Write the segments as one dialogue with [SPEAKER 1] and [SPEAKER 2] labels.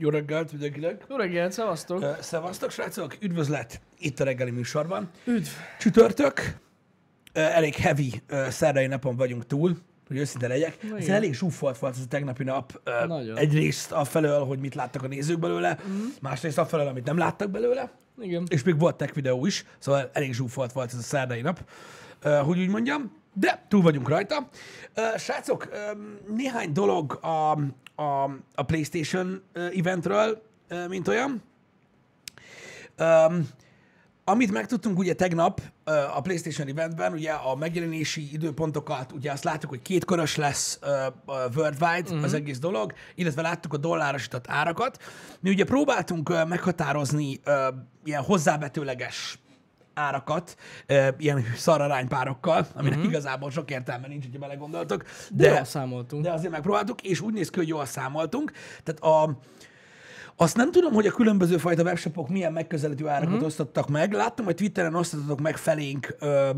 [SPEAKER 1] Jó reggelt mindenkinek!
[SPEAKER 2] Jó reggelt, szevasztok!
[SPEAKER 1] Uh, szevasztok, srácok! Üdvözlet itt a reggeli műsorban.
[SPEAKER 2] Üdv!
[SPEAKER 1] Csütörtök, uh, elég heavy uh, szerdai napon vagyunk túl, hogy őszinte legyek.
[SPEAKER 2] Na
[SPEAKER 1] Ez elég zsúfolt volt ez a tegnapi nap.
[SPEAKER 2] Nagyon.
[SPEAKER 1] egyrészt afelől, hogy mit láttak a nézők belőle,
[SPEAKER 2] Mhm.
[SPEAKER 1] másrészt afelől, amit nem láttak belőle,
[SPEAKER 2] Igen.
[SPEAKER 1] és még volt tech videó is, szóval elég zsúfolt volt ez a szerdai nap, hogy úgy mondjam, de túl vagyunk rajta. Srácok, néhány dolog a, a, a PlayStation eventről, mint olyan. Amit megtudtunk ugye tegnap a PlayStation eventben, ugye a megjelenési időpontokat, ugye azt láttuk, hogy kétkörös lesz worldwide uh-huh. az egész dolog, illetve láttuk a dollárosított árakat. Mi ugye próbáltunk meghatározni ilyen hozzávetőleges árakat, uh, ilyen szararánypárokkal, aminek uh-huh. igazából sok értelme nincs, hogyha belegondoltok.
[SPEAKER 2] De, de számoltunk.
[SPEAKER 1] De azért megpróbáltuk, és úgy néz ki, hogy jól számoltunk. Tehát a, azt nem tudom, hogy a különböző fajta webshopok milyen megközelítő árakat uh-huh. osztottak meg. Láttam, hogy Twitteren osztottatok meg felénk ö,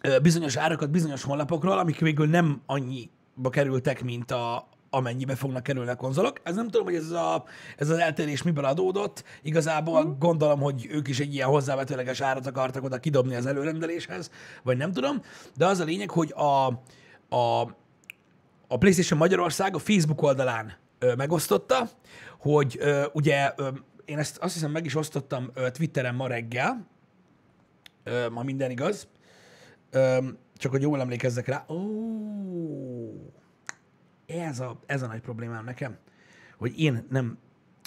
[SPEAKER 1] ö, bizonyos árakat bizonyos honlapokról, amik végül nem annyiba kerültek, mint a, amennyibe fognak kerülni a konzolok. Ez nem tudom, hogy ez, a, ez az eltérés miből adódott. Igazából uh-huh. gondolom, hogy ők is egy ilyen hozzávetőleges árat akartak oda kidobni az előrendeléshez, vagy nem tudom. De az a lényeg, hogy a, a, a PlayStation Magyarország a Facebook oldalán ö, megosztotta, hogy ö, ugye ö, én ezt azt hiszem meg is osztottam ö, Twitteren ma reggel, ö, ma minden igaz, ö, csak hogy jól emlékezzek rá. Ó, ez a, ez a nagy problémám nekem, hogy én nem,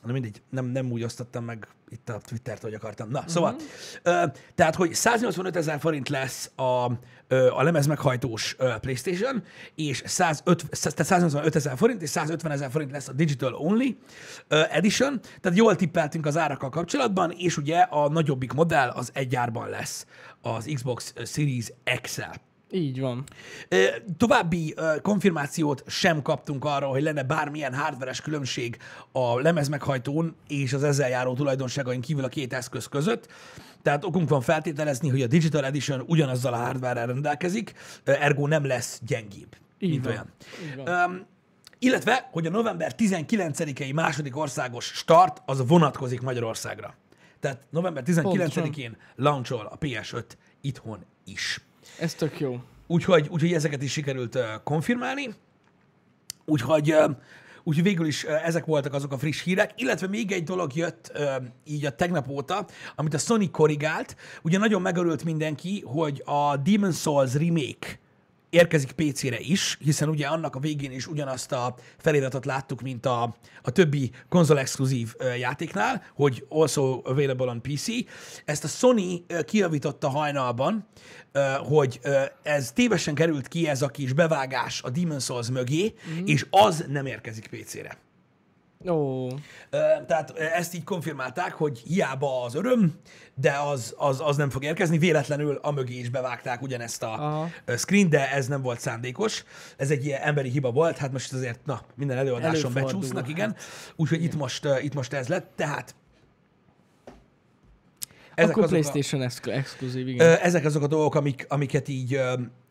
[SPEAKER 1] na mindegy, nem, nem úgy osztottam meg itt a Twittert, hogy akartam. Na, szóval, ö, tehát, hogy 185 ezer forint lesz a, ö, a lemez meghajtós ö, PlayStation, és 105, tehát 185 ezer forint, és 150 ezer forint lesz a Digital Only ö, Edition, tehát jól tippeltünk az árakkal kapcsolatban, és ugye a nagyobbik modell az egy árban lesz az Xbox Series X-el.
[SPEAKER 2] Így van.
[SPEAKER 1] További konfirmációt sem kaptunk arra, hogy lenne bármilyen hardveres különbség a lemezmeghajtón és az ezzel járó tulajdonságain kívül a két eszköz között. Tehát okunk van feltételezni, hogy a Digital Edition ugyanazzal a hardware rendelkezik, ergo nem lesz gyengébb,
[SPEAKER 2] Így
[SPEAKER 1] mint
[SPEAKER 2] van.
[SPEAKER 1] olyan.
[SPEAKER 2] Így van.
[SPEAKER 1] Um, illetve, hogy a november 19-i második országos start, az vonatkozik Magyarországra. Tehát november 19-én launchol a PS5 itthon is.
[SPEAKER 2] Ez tök jó.
[SPEAKER 1] Úgyhogy, úgyhogy ezeket is sikerült uh, konfirmálni. Úgyhogy, uh, úgyhogy végül is uh, ezek voltak azok a friss hírek, illetve még egy dolog jött uh, így a tegnap óta, amit a Sony korrigált. Ugye nagyon megörült mindenki, hogy a Demon's Souls remake érkezik PC-re is, hiszen ugye annak a végén is ugyanazt a feliratot láttuk, mint a, a többi konzol-exkluzív játéknál, hogy also available on PC. Ezt a Sony kijavította hajnalban, hogy ez tévesen került ki ez a kis bevágás a Demon's Souls mögé, mm. és az nem érkezik PC-re.
[SPEAKER 2] Ó,
[SPEAKER 1] Tehát ezt így konfirmálták, hogy hiába az öröm, de az, az, az nem fog érkezni. Véletlenül a mögé is bevágták ugyanezt a
[SPEAKER 2] Aha.
[SPEAKER 1] screen, de ez nem volt szándékos. Ez egy ilyen emberi hiba volt, hát most azért, na, minden előadáson
[SPEAKER 2] Előfordul,
[SPEAKER 1] becsúsznak,
[SPEAKER 2] hát.
[SPEAKER 1] igen. Úgyhogy itt most, itt most ez lett. Tehát ezek
[SPEAKER 2] akkor
[SPEAKER 1] azok, a,
[SPEAKER 2] PlayStation ex- exkluzív, igen.
[SPEAKER 1] ezek azok a dolgok, amik, amiket így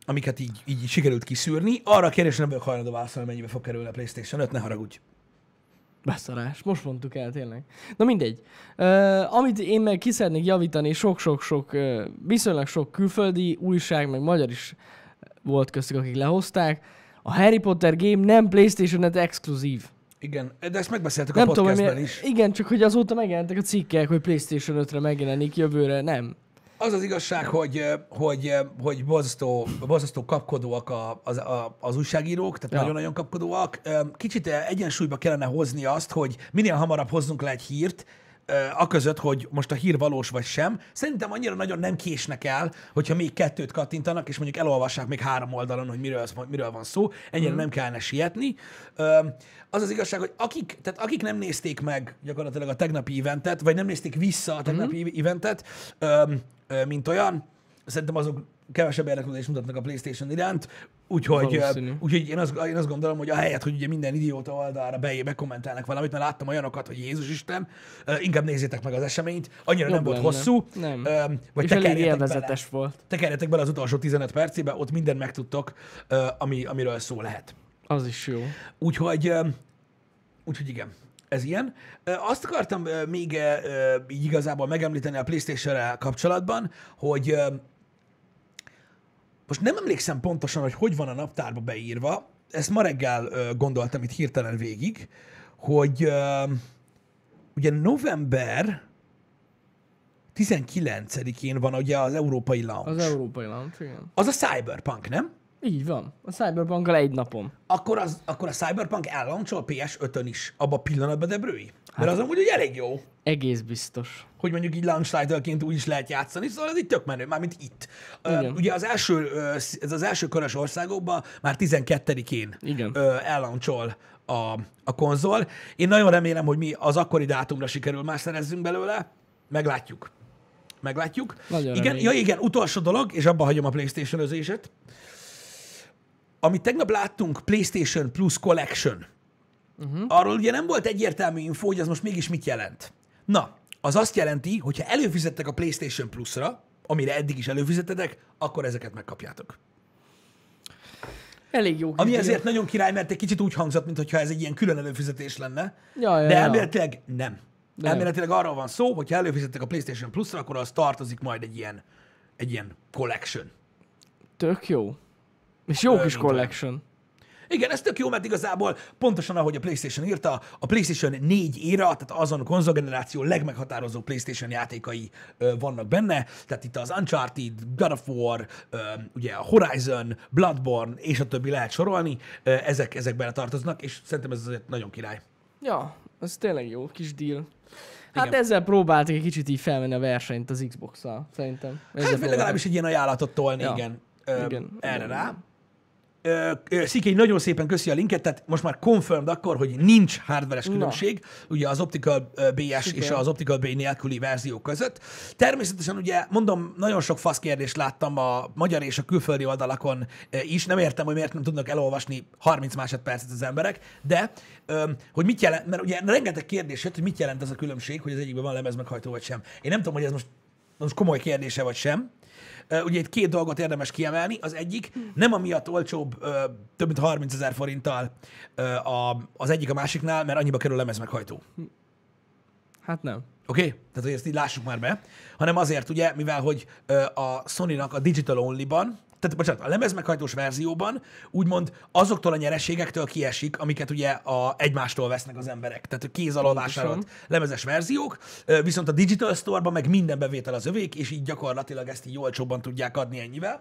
[SPEAKER 1] amiket így, így sikerült kiszűrni. Arra a kérdésre nem vagyok hajlandó válaszolni, mennyibe fog kerülni a PlayStation 5, ne haragudj.
[SPEAKER 2] Beszarás. Most mondtuk el, tényleg. Na mindegy. Uh, amit én meg ki szeretnék javítani, sok-sok-sok, uh, viszonylag sok külföldi újság, meg magyar is volt köztük, akik lehozták. A Harry Potter game nem PlayStation 5 exkluzív.
[SPEAKER 1] Igen, de ezt megbeszéltük
[SPEAKER 2] Nem
[SPEAKER 1] a
[SPEAKER 2] tudom,
[SPEAKER 1] podcastben
[SPEAKER 2] miért.
[SPEAKER 1] is.
[SPEAKER 2] Igen, csak hogy azóta megjelentek a cikkek, hogy PlayStation 5-re megjelenik jövőre. Nem.
[SPEAKER 1] Az az igazság, hogy, hogy, hogy borzasztó, borzasztó kapkodóak a, az, a, az újságírók, tehát
[SPEAKER 2] Ja.
[SPEAKER 1] nagyon-nagyon kapkodóak. Kicsit egyensúlyba kellene hozni azt, hogy minél hamarabb hozzunk le egy hírt, aközött, hogy most a hír valós vagy sem. Szerintem annyira nagyon nem késnek el, hogyha még kettőt kattintanak, és mondjuk elolvassák még három oldalon, hogy miről, miről van szó. Ennyire mm. nem kellene sietni. Az az igazság, hogy akik, tehát akik nem nézték meg gyakorlatilag a tegnapi eventet, vagy nem nézték vissza a tegnapi mm. eventet, mint olyan, szerintem azok kevesebb érdeklődést mutatnak a PlayStation iránt, úgyhogy, úgyhogy én, azt, én azt gondolom, hogy ahelyett, hogy ugye minden idióta oldalra be, bekommentelnek valamit, mert láttam olyanokat, hogy Jézus Isten, inkább nézzétek meg az eseményt, annyira nem
[SPEAKER 2] Jobb
[SPEAKER 1] volt
[SPEAKER 2] lenne.
[SPEAKER 1] hosszú,
[SPEAKER 2] Nem.
[SPEAKER 1] vagy
[SPEAKER 2] És elég élvezetes
[SPEAKER 1] bele,
[SPEAKER 2] volt.
[SPEAKER 1] tekerjetek bele az utolsó 15 percébe, ott mindent megtudtok, ami, amiről szó lehet.
[SPEAKER 2] Az is jó.
[SPEAKER 1] Úgyhogy, úgyhogy igen, ez ilyen. Azt akartam még így igazából megemlíteni a playstation kapcsolatban, hogy most nem emlékszem pontosan, hogy hogy van a naptárba beírva, ezt ma reggel gondoltam itt hirtelen végig, hogy ugye november 19-én van ugye az Európai Lounge.
[SPEAKER 2] Az európai lamp, igen.
[SPEAKER 1] az a Cyberpunk, nem?
[SPEAKER 2] Így van. A cyberpunk egy napon.
[SPEAKER 1] Akkor, az, akkor a Cyberpunk ellancsol PS5-ön is, abba a pillanatban, de brői. Mert az amúgy ugye elég jó,
[SPEAKER 2] Egész biztos.
[SPEAKER 1] hogy mondjuk így launch title-ként úgy is lehet játszani, szóval ez itt tök menő, mármint itt.
[SPEAKER 2] Igen.
[SPEAKER 1] ugye az első, ez az első körös országokban már 12-én
[SPEAKER 2] Igen.
[SPEAKER 1] ö, ellancsol a, a konzol. Én nagyon remélem, hogy mi az akkori dátumra sikerül már szerezzünk belőle. Meglátjuk. Meglátjuk.
[SPEAKER 2] Nagyon
[SPEAKER 1] igen,
[SPEAKER 2] reméljük.
[SPEAKER 1] ja igen, utolsó dolog, és abba hagyom a playstation özéset. Amit tegnap láttunk, PlayStation Plus Collection, uh-huh. arról ugye nem volt egyértelmű info, hogy az most mégis mit jelent. Na, az azt jelenti, hogy ha előfizettek a PlayStation Plus-ra, amire eddig is előfizettetek, akkor ezeket megkapjátok.
[SPEAKER 2] Elég jó
[SPEAKER 1] Ami
[SPEAKER 2] deal.
[SPEAKER 1] ezért nagyon király, mert egy kicsit úgy hangzott, mintha ez egy ilyen külön előfizetés lenne.
[SPEAKER 2] Ja, ja,
[SPEAKER 1] De
[SPEAKER 2] ja.
[SPEAKER 1] elméletileg nem.
[SPEAKER 2] Nem.
[SPEAKER 1] Elméletileg arról van szó, hogy ha előfizettek a PlayStation Plus-ra, akkor az tartozik majd egy ilyen, egy ilyen collection.
[SPEAKER 2] Tök jó. És jó kis collection.
[SPEAKER 1] Igen, ez tök jó, mert igazából pontosan ahogy a PlayStation írta, a PlayStation 4 éra, tehát azon konzolgeneráció legmeghatározó PlayStation játékai ö, vannak benne, tehát itt az Uncharted, God of War, ö, ugye a Horizon, Bloodborne és a többi lehet sorolni, ö, ezek, ezek bele tartoznak, és szerintem ez azért nagyon király.
[SPEAKER 2] Ja, ez tényleg jó kis deal. Hát
[SPEAKER 1] Igen.
[SPEAKER 2] ezzel próbáltak egy kicsit így felvenni a versenyt az Xbox-szal, szerintem. Ezzel
[SPEAKER 1] Hát legalábbis egy ilyen ajánlatot tolni,
[SPEAKER 2] Ja.
[SPEAKER 1] igen, ö,
[SPEAKER 2] Igen,
[SPEAKER 1] erre
[SPEAKER 2] igen,
[SPEAKER 1] rá. Szikény nagyon szépen köszi a linket, tehát most már confirmed akkor, hogy nincs hardveres
[SPEAKER 2] Na.
[SPEAKER 1] különbség, ugye az Optical BS
[SPEAKER 2] Szuper.
[SPEAKER 1] és az Optical B nélküli verziók között. Természetesen ugye, mondom, nagyon sok fasz kérdést láttam a magyar és a külföldi oldalakon is, nem értem, hogy miért nem tudnak elolvasni 30 másodpercet az emberek, de hogy mit jelent, mert ugye rengeteg kérdés jött, hogy mit jelent az a különbség, hogy az egyikben van lemezmeghajtó vagy sem. Én nem tudom, hogy ez most, most komoly kérdése vagy sem, Ugye itt két dolgot érdemes kiemelni. Az egyik nem amiatt olcsóbb több mint 30 ezer forinttal az egyik a másiknál, mert annyiba kerül lemezmeghajtó.
[SPEAKER 2] Hát nem.
[SPEAKER 1] Oké? Okay? Tehát, hogy ezt így lássuk már be. Hanem azért, ugye, mivel, hogy a Sony-nak a Digital Only-ban, tehát, bocsánat, a lemezmeghajtós verzióban úgymond azoktól a nyereségektől kiesik, amiket ugye a, egymástól vesznek az emberek. Tehát kéz alól vásárolt lemezes verziók, viszont a Digital Store-ban meg minden bevétel az övék, és így gyakorlatilag ezt így olcsóbban tudják adni ennyivel.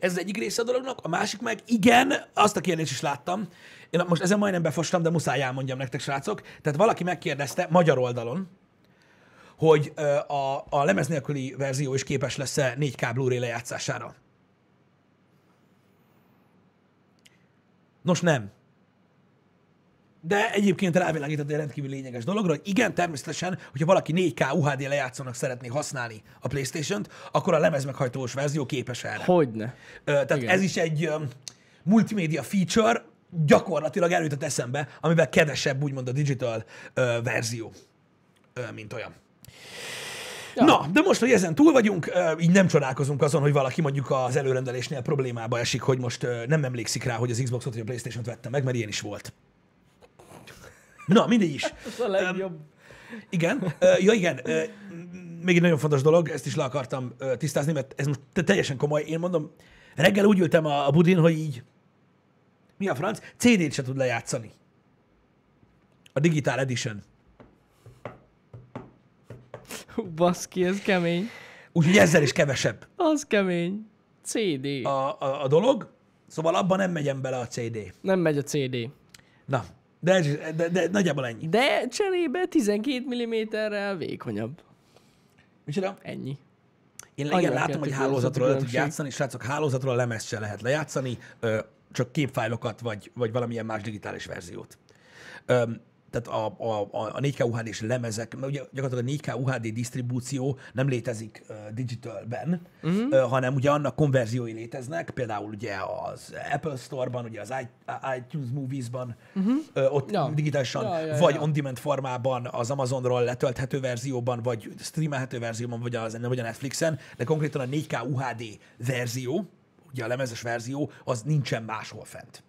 [SPEAKER 1] Ez az egyik része a dolognak. A másik meg, igen, azt a kérdést is láttam. Én most ezen majdnem befostam, de muszáj elmondjam nektek, srácok. Tehát valaki megkérdezte magyar oldalon, hogy a, a lemez nélküli verzió is képes lesz-e 4K Blu-ray lejátszására. Nos, nem. De egyébként rávilágított egy rendkívül lényeges dologra, hogy igen, természetesen, hogyha valaki 4K UHD lejátszónak szeretné használni a PlayStation-t, akkor a lemezmeghajtós verzió képes erre.
[SPEAKER 2] Hogyne.
[SPEAKER 1] Tehát
[SPEAKER 2] Igen.
[SPEAKER 1] ez is egy multimédia feature, gyakorlatilag előtött eszembe, amivel kevesebb úgymond a digital ö, verzió, ö, mint olyan. Ja. Na, de most, hogy ezen túl vagyunk, így nem csodálkozunk azon, hogy valaki mondjuk az előrendelésnél problémába esik, hogy most nem emlékszik rá, hogy az Xboxot vagy a Playstation-t vette meg, mert ilyen is volt. Na, mindegy is.
[SPEAKER 2] Ez a legjobb.
[SPEAKER 1] Igen, ö, ja igen, még egy nagyon fontos dolog, ezt is le akartam tisztázni, mert ez most te- teljesen komoly. Én mondom, reggel úgy ültem a, a budin, hogy így, mi a franc? CD-t se tud lejátszani. A Digital Edition.
[SPEAKER 2] Hú, Baszki, ez kemény.
[SPEAKER 1] Úgyhogy ezzel is kevesebb
[SPEAKER 2] Az kemény. CD.
[SPEAKER 1] a, a, a dolog, szóval abban nem megyem bele a CD.
[SPEAKER 2] Nem megy a CD.
[SPEAKER 1] Na, de, de, de nagyjából ennyi.
[SPEAKER 2] De cserébe 12 mm-rel vékonyabb.
[SPEAKER 1] Micsoda?
[SPEAKER 2] Ennyi.
[SPEAKER 1] Én igen, látom, hogy hálózatról le tud játszani, srácok, hálózatról lemezt se lehet lejátszani, ö, csak képfájlokat, vagy, vagy valamilyen más digitális verziót. Öm, tehát a, a, a, a 4K UHD-s lemezek, mert ugye gyakorlatilag a 4K UHD disztribúció nem létezik uh, digitalben, uh-huh. uh, hanem ugye annak konverziói léteznek, például ugye az Apple Store-ban, ugye az iTunes Movies-ban, uh-huh. uh, ott
[SPEAKER 2] Ja.
[SPEAKER 1] digitálisan,
[SPEAKER 2] Ja, ja,
[SPEAKER 1] vagy
[SPEAKER 2] ja.
[SPEAKER 1] on-demand formában, az Amazonról letölthető verzióban, vagy streamelhető verzióban, vagy, az, vagy a Netflixen, de konkrétan a 4K UHD verzió, ugye a lemezes verzió, az nincsen máshol fent.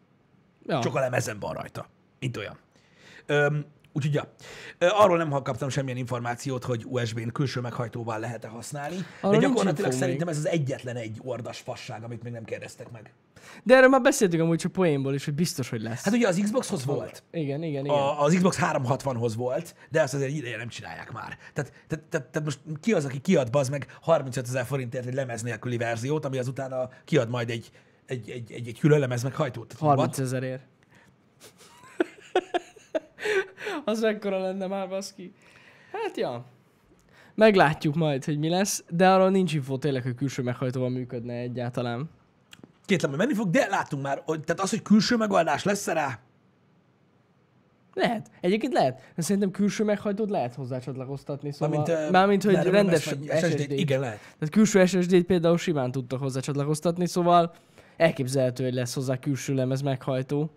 [SPEAKER 2] Ja.
[SPEAKER 1] Csak a lemezen van rajta. Mint olyan. Öm, úgyhogy, ja. Arról nem kaptam semmilyen információt, hogy USB-n külső meghajtóval lehet-e használni,
[SPEAKER 2] Arról
[SPEAKER 1] de gyakorlatilag szerintem ez az egyetlen egy ordas fasság, amit még nem kérdeztek meg.
[SPEAKER 2] De erről már beszéltünk amúgy csak poénból is, hogy biztos, hogy lesz.
[SPEAKER 1] Hát ugye az Xboxhoz volt.
[SPEAKER 2] igen, igen, igen.
[SPEAKER 1] A, az Xbox 360-hoz volt, de ezt azért egy ideje nem csinálják már. Tehát, tehát, tehát, tehát most ki az, aki kiad bazd meg 35 ezer forintért egy lemez nélküli verziót, ami azután a, kiad majd egy, egy, egy, egy, egy külön lemez meg hajtót.
[SPEAKER 2] 30 ezerért. Az mekkora lenne már, baszki. Hát ja. Meglátjuk majd, hogy mi lesz, de arról nincs info tényleg, hogy külső meghajtóval működne egyáltalán.
[SPEAKER 1] Kétlem, hogy menni fog, de látunk már, hogy, tehát az, hogy külső megoldás lesz rá,
[SPEAKER 2] Lehet. Egyébként lehet. Szerintem külső meghajtót lehet hozzá csatlakoztatni. Szóval,
[SPEAKER 1] Mármint,
[SPEAKER 2] mármint hogy rendes
[SPEAKER 1] vagy
[SPEAKER 2] SSD.
[SPEAKER 1] Igen, lehet.
[SPEAKER 2] Tehát külső SSD-t például simán tudtak hozzá csatlakoztatni, szóval elképzelhető, hogy lesz hozzá külső lemez meghajtó.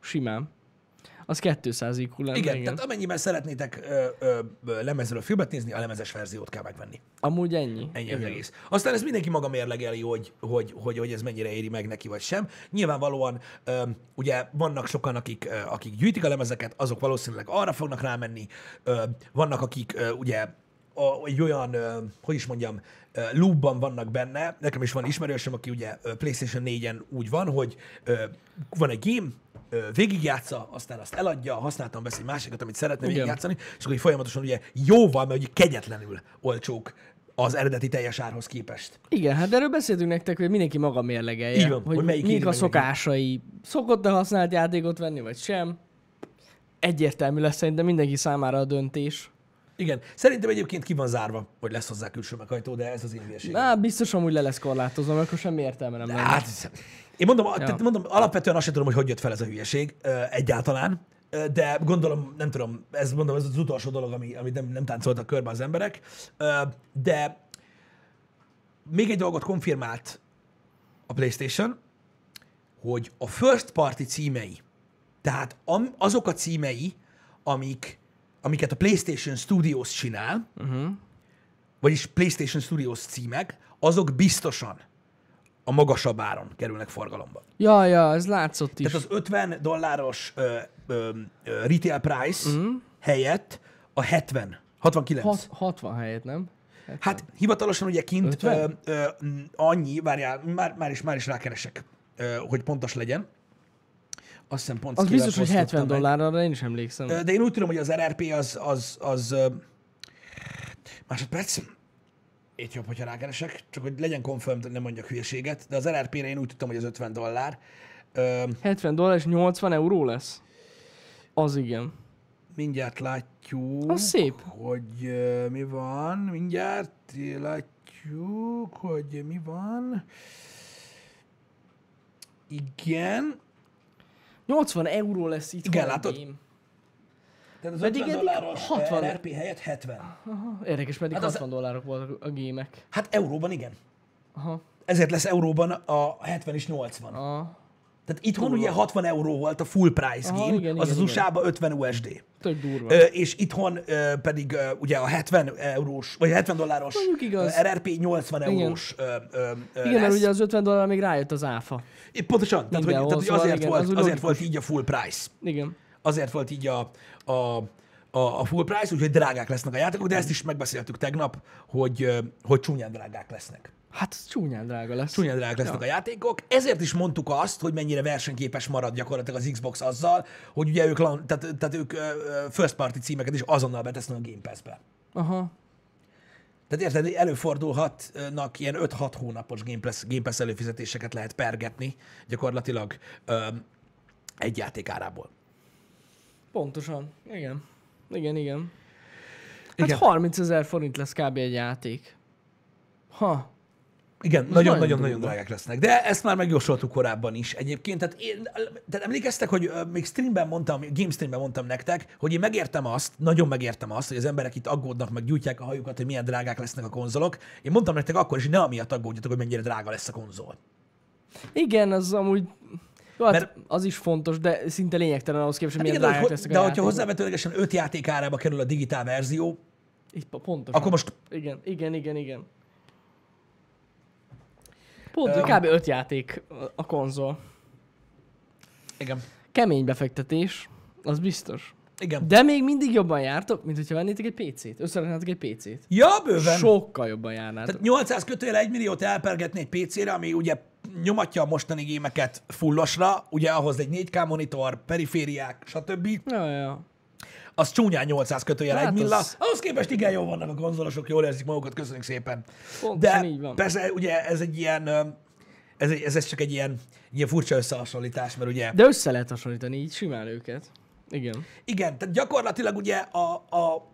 [SPEAKER 2] Simán. Az 200 IQ lenne,
[SPEAKER 1] Igen,
[SPEAKER 2] igen.
[SPEAKER 1] tehát amennyiben szeretnétek ö, ö, lemezről filmet nézni, a lemezes verziót kell megvenni.
[SPEAKER 2] Amúgy ennyi.
[SPEAKER 1] Ennyi
[SPEAKER 2] igen.
[SPEAKER 1] az egész. Aztán ez mindenki maga mérlegeli, hogy, hogy, hogy, hogy ez mennyire éri meg neki, vagy sem. Nyilvánvalóan ö, ugye vannak sokan, akik, ö, akik gyűjtik a lemezeket, azok valószínűleg arra fognak rámenni. Ö, vannak, akik ö, ugye a, egy olyan, hogy is mondjam, ö, loopban vannak benne. Nekem is van ismerősöm, aki ugye PlayStation 4-en úgy van, hogy van egy game, végigjátsza, aztán azt eladja, használtam vesz egy másikat, amit szeretne
[SPEAKER 2] Igen.
[SPEAKER 1] végigjátszani, és akkor így folyamatosan ugye jóval, mert ugye kegyetlenül olcsók az eredeti teljes árhoz képest.
[SPEAKER 2] Igen, hát erről beszéltünk nektek, hogy mindenki maga mérlegelje.
[SPEAKER 1] Így van, hogy
[SPEAKER 2] hogy
[SPEAKER 1] melyik
[SPEAKER 2] mik a
[SPEAKER 1] meg neki.
[SPEAKER 2] szokásai. Szokott-e használt játékot venni, vagy sem? Egyértelmű lesz szerintem mindenki számára a döntés.
[SPEAKER 1] Igen, szerintem egyébként ki van zárva, hogy lesz hozzá külső meghajtó, de ez az én hülyeségem.
[SPEAKER 2] Na, biztos amúgy le lesz korlátozva, mert akkor semmi értelme nem lenne.
[SPEAKER 1] Hát, én mondom, ja. tehát mondom, alapvetően azt sem tudom, hogy hogy jött fel ez a hülyeség egyáltalán, de gondolom, nem tudom, ez mondom, ez az utolsó dolog, ami, amit nem, nem táncoltak körbe az emberek, de még egy dolgot konfirmált a PlayStation, hogy a first party címei, tehát azok a címei, amik, amiket a PlayStation Studios csinál,
[SPEAKER 2] Uh-huh.
[SPEAKER 1] vagyis PlayStation Studios címek, azok biztosan a magasabb áron kerülnek forgalomba.
[SPEAKER 2] Ja, ja, ez látszott is.
[SPEAKER 1] Tehát az 50 dolláros ö, ö, ö, retail price uh-huh. helyett a 70, 69.
[SPEAKER 2] Hat, 60 helyet, nem?
[SPEAKER 1] Hát hivatalosan ugye kint
[SPEAKER 2] 50?
[SPEAKER 1] ö, ö, annyi, várjál, már, már, is, már is rákeresek, ö, hogy pontos legyen. Azt hiszem pont
[SPEAKER 2] Az biztos, hogy
[SPEAKER 1] posztoltam
[SPEAKER 2] 70
[SPEAKER 1] meg.
[SPEAKER 2] dollárra, én is emlékszem.
[SPEAKER 1] De én úgy tudom, hogy az RRP az, az, az másodperc, itt jobb, hogyha rákeresek, csak hogy legyen confirmed, nem mondjak hülyeséget, de az RRP-re én úgy tudtam, hogy az 50 dollár. Ö,
[SPEAKER 2] 70 dollár és 80 euró lesz? Az igen.
[SPEAKER 1] mindjárt látjuk,
[SPEAKER 2] Az szép.
[SPEAKER 1] hogy mi van, mindjárt látjuk, hogy mi van. Igen,
[SPEAKER 2] 80 euró lesz itt.
[SPEAKER 1] Igen, látod?
[SPEAKER 2] game.
[SPEAKER 1] tehát az
[SPEAKER 2] Pedig
[SPEAKER 1] 50
[SPEAKER 2] eddig
[SPEAKER 1] dolláros
[SPEAKER 2] 60.
[SPEAKER 1] RRP helyett 70.
[SPEAKER 2] Aha, érdekes, pedig
[SPEAKER 1] Hát
[SPEAKER 2] hát
[SPEAKER 1] az-
[SPEAKER 2] 60 dollárok voltak a gémek.
[SPEAKER 1] Hát euróban igen.
[SPEAKER 2] Aha.
[SPEAKER 1] Ezért lesz euróban a 70 és 80.
[SPEAKER 2] A,
[SPEAKER 1] Tehát itthon
[SPEAKER 2] Durva.
[SPEAKER 1] ugye 60 euró volt a full price
[SPEAKER 2] Aha,
[SPEAKER 1] game,
[SPEAKER 2] igen,
[SPEAKER 1] az
[SPEAKER 2] igen,
[SPEAKER 1] az
[SPEAKER 2] igen.
[SPEAKER 1] USA-ba 50 USD.
[SPEAKER 2] tök durva.
[SPEAKER 1] Ö, és itthon ö, pedig ö, ugye a 70 eurós, vagy 70 dolláros RRP 80
[SPEAKER 2] Igen.
[SPEAKER 1] eurós ö, ö,
[SPEAKER 2] igen, mert
[SPEAKER 1] lesz.
[SPEAKER 2] ugye az 50 dollár még rájött az áfa.
[SPEAKER 1] Itt Pontosan, tehát, hogy,
[SPEAKER 2] Mindenhol,
[SPEAKER 1] tehát, hogy
[SPEAKER 2] szóval
[SPEAKER 1] azért,
[SPEAKER 2] igen,
[SPEAKER 1] volt,
[SPEAKER 2] az
[SPEAKER 1] azért
[SPEAKER 2] logikus.
[SPEAKER 1] volt így a full price.
[SPEAKER 2] Igen.
[SPEAKER 1] Azért volt így a, a, a, a full price, úgyhogy drágák lesznek a játékok, de ezt is megbeszéltük tegnap, hogy, hogy csúnyán drágák lesznek.
[SPEAKER 2] Hát csúnyán drága lesz.
[SPEAKER 1] Csúnyán drágák lesznek a játékok. Ezért is mondtuk azt, hogy mennyire versenyképes marad gyakorlatilag az Xbox azzal, hogy ugye ők, tehát, tehát ők first party címeket is azonnal betesznek a Game Pass-be.
[SPEAKER 2] Aha.
[SPEAKER 1] Tehát érted, előfordulhatnak ilyen 5-6 hónapos Game Pass, Game Pass előfizetéseket lehet pergetni gyakorlatilag ö, egy játék árából.
[SPEAKER 2] Pontosan. Igen. Igen, igen. Hát
[SPEAKER 1] igen.
[SPEAKER 2] 30 ezer forint lesz kb. egy játék. Ha.
[SPEAKER 1] Igen,
[SPEAKER 2] nagyon
[SPEAKER 1] nagyon-nagyon-nagyon drágák lesznek. De ezt már megjósoltuk korábban is egyébként. Tehát, én, tehát emlékeztek, hogy még streamben mondtam, game streamben mondtam nektek, hogy én megértem azt, nagyon megértem azt, hogy az emberek itt aggódnak, meg gyújtják a hajukat, hogy milyen drágák lesznek a konzolok. Én mondtam nektek akkor is, hogy ne amiatt aggódjatok, hogy mennyire drága lesz a konzol.
[SPEAKER 2] Igen, az amúgy... Jó, hát
[SPEAKER 1] Mert-
[SPEAKER 2] az is fontos, de szinte lényegtelen ahhoz képest, hogy
[SPEAKER 1] Hát
[SPEAKER 2] milyen
[SPEAKER 1] igen,
[SPEAKER 2] lesznek
[SPEAKER 1] de hogyha hozzávetőlegesen 5 játék árába kerül a digitál verzió,
[SPEAKER 2] po- pontosan.
[SPEAKER 1] akkor most
[SPEAKER 2] Igen, igen, igen, igen. Pont, hogy kb. 5 játék a- a konzol.
[SPEAKER 1] igen.
[SPEAKER 2] Kemény befektetés, az biztos.
[SPEAKER 1] Igen.
[SPEAKER 2] De még mindig jobban jártok, mint hogyha vennétek egy PC-t. Összeraknátok egy PC-t.
[SPEAKER 1] Ja, bőven.
[SPEAKER 2] Sokkal jobban járnátok.
[SPEAKER 1] Tehát 800 kötőjel 1 milliót elpergetni egy PC-re, ami ugye nyomatja a mostani gémeket fullosra, ugye ahhoz egy 4K monitor, perifériák, stb.
[SPEAKER 2] Ja, ja.
[SPEAKER 1] Az csúnyán 800 kötőjel
[SPEAKER 2] Hát
[SPEAKER 1] egy milla.
[SPEAKER 2] az-
[SPEAKER 1] Ahhoz képest igen jó vannak a konzolosok, jól érzik magukat, köszönjük szépen.
[SPEAKER 2] Pontosan
[SPEAKER 1] De
[SPEAKER 2] így van.
[SPEAKER 1] persze ugye ez egy ilyen, ez, ez, ez csak egy ilyen, ilyen furcsa összehasonlítás, mert ugye
[SPEAKER 2] De össze lehet hasonlítani így simán őket. Igen.
[SPEAKER 1] Igen, tehát gyakorlatilag ugye a, a,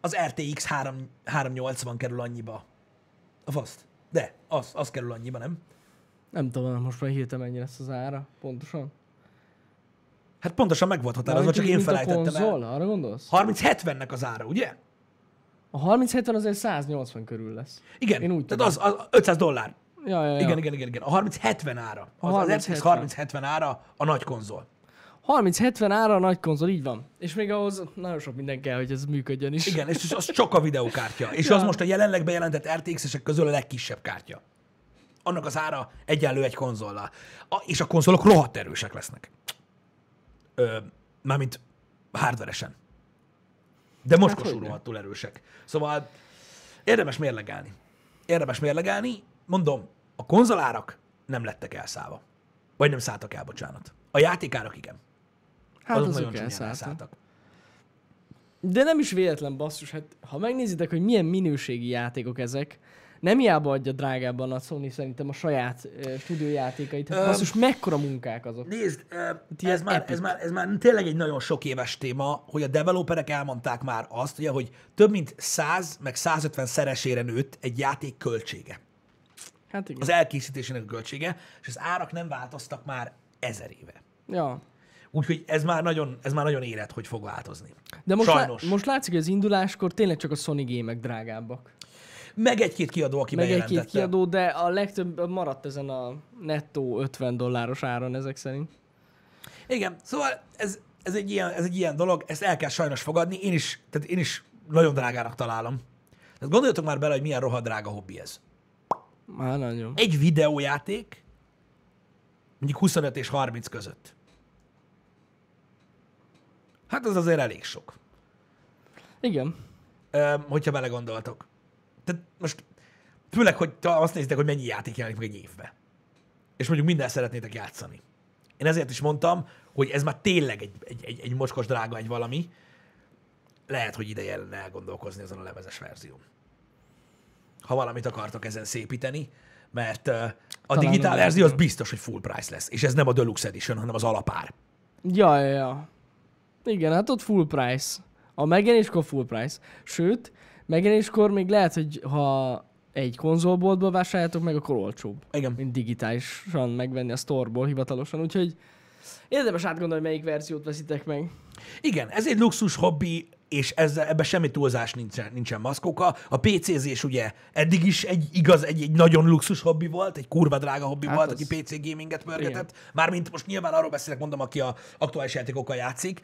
[SPEAKER 1] az RTX 3, 380 kerül annyiba. A faszt. De, az, az kerül annyiba, nem?
[SPEAKER 2] Nem tudom, most már hirtelen mennyi lesz az ára, pontosan.
[SPEAKER 1] Hát pontosan meg volt határozva, csak én felejtettem el.
[SPEAKER 2] konzol, arra gondolsz?
[SPEAKER 1] 30-70-nek az ára, ugye?
[SPEAKER 2] A 3070 azért 180 körül lesz.
[SPEAKER 1] Igen,
[SPEAKER 2] Én úgy
[SPEAKER 1] tehát az, az 500 dollár.
[SPEAKER 2] Ja, ja, ja.
[SPEAKER 1] Igen, igen, igen, igen. A 30-70 ára. Az,
[SPEAKER 2] A
[SPEAKER 1] az RTX
[SPEAKER 2] 30-70.
[SPEAKER 1] 30-70 ára a nagy konzol.
[SPEAKER 2] 30-70 ára a nagy konzol, így van. És még ahhoz nagyon sok minden kell, hogy ez működjön is.
[SPEAKER 1] Igen, és az csak a videokártya. És
[SPEAKER 2] Ja.
[SPEAKER 1] az most a jelenleg bejelentett RTX-esek közül a legkisebb kártya. Annak az ára egyenlő egy konzollal. A, és a konzolok rohadt erősek lesznek. Ö, mármint hardveresen. De mocskosul
[SPEAKER 2] hogyne.
[SPEAKER 1] rohadtul erősek. Szóval érdemes mérlegelni. Érdemes mérlegelni. Mondom, a konzolárak nem lettek elszállva. Vagy nem szálltak el, bocsánat. A játékárak igen.
[SPEAKER 2] hát
[SPEAKER 1] Azok
[SPEAKER 2] azok
[SPEAKER 1] nagyon
[SPEAKER 2] elszálltak.
[SPEAKER 1] elszálltak.
[SPEAKER 2] De nem is véletlen basszus, hát ha megnézitek, hogy milyen minőségi játékok ezek, nem hiába adja drágábban a Sony szerintem a saját uh, stúdiójátékait. Hát basszus, mekkora munkák azok.
[SPEAKER 1] Nézd,
[SPEAKER 2] ilyen
[SPEAKER 1] ez már, ez, már, ez már tényleg egy nagyon sok éves téma, hogy a developerek elmondták már azt, ugye, hogy több mint 100 meg 150 szeresére nőtt egy játék költsége.
[SPEAKER 2] Hát igen.
[SPEAKER 1] Az elkészítésének a költsége, és az árak nem változtak már ezer éve.
[SPEAKER 2] Ja.
[SPEAKER 1] Úgyhogy ez már nagyon, ez már nagyon érett, hogy fog változni.
[SPEAKER 2] De most,
[SPEAKER 1] Sajnos.
[SPEAKER 2] lá- most látszik, hogy az induláskor tényleg csak a Sony gémek drágábbak.
[SPEAKER 1] Meg egy-két kiadó, aki
[SPEAKER 2] Meg egy-két kiadó, de a legtöbb maradt ezen a nettó 50 dolláros áron ezek szerint.
[SPEAKER 1] Igen, szóval ez, ez, egy ilyen, ez egy ilyen dolog, ezt el kell sajnos fogadni. Én is, tehát én is nagyon drágának találom. Tehát gondoljatok már bele, hogy milyen rohadt drága hobbi ez.
[SPEAKER 2] Már nagyon.
[SPEAKER 1] egy videójáték mondjuk 25 és 30 között. Hát az azért elég sok,
[SPEAKER 2] Igen.
[SPEAKER 1] Ö, hogyha belegondoltok. Tehát most főleg, hogy azt nézitek, hogy mennyi játék jelenik meg egy évbe. És mondjuk minden szeretnétek játszani. Én ezért is mondtam, hogy ez már tényleg egy, egy, egy, egy mocskos drága egy valami. Lehet, hogy ideje lenne elgondolkozni ezen a lemezes verzión. Ha valamit akartok ezen szépíteni, mert a
[SPEAKER 2] Talán
[SPEAKER 1] digitál verzió az biztos, hogy full price lesz. És ez nem a Deluxe Edition, hanem az alapár.
[SPEAKER 2] Ja, ja, ja. Igen, hát ott full price. A megjelenéskor full price. Sőt, megjelenéskor még lehet, hogy ha egy konzolboltból vásároljátok meg, akkor olcsóbb.
[SPEAKER 1] Igen.
[SPEAKER 2] Mint digitálisan megvenni a storeból hivatalosan. Úgyhogy érdemes átgondolni, melyik verziót veszitek meg.
[SPEAKER 1] Igen, ez egy luxus hobbi, és ezzel, ebben semmi túlzás nincsen, nincsen maszkóka. A PC-zés ugye eddig is egy igaz, egy, egy nagyon luxus hobbi volt, egy kurva drága hobbi
[SPEAKER 2] Hát
[SPEAKER 1] volt,
[SPEAKER 2] az-
[SPEAKER 1] aki PC gaminget pörgetett. Mármint most nyilván arról beszélek, mondom, aki a aktuális játékokkal játszik,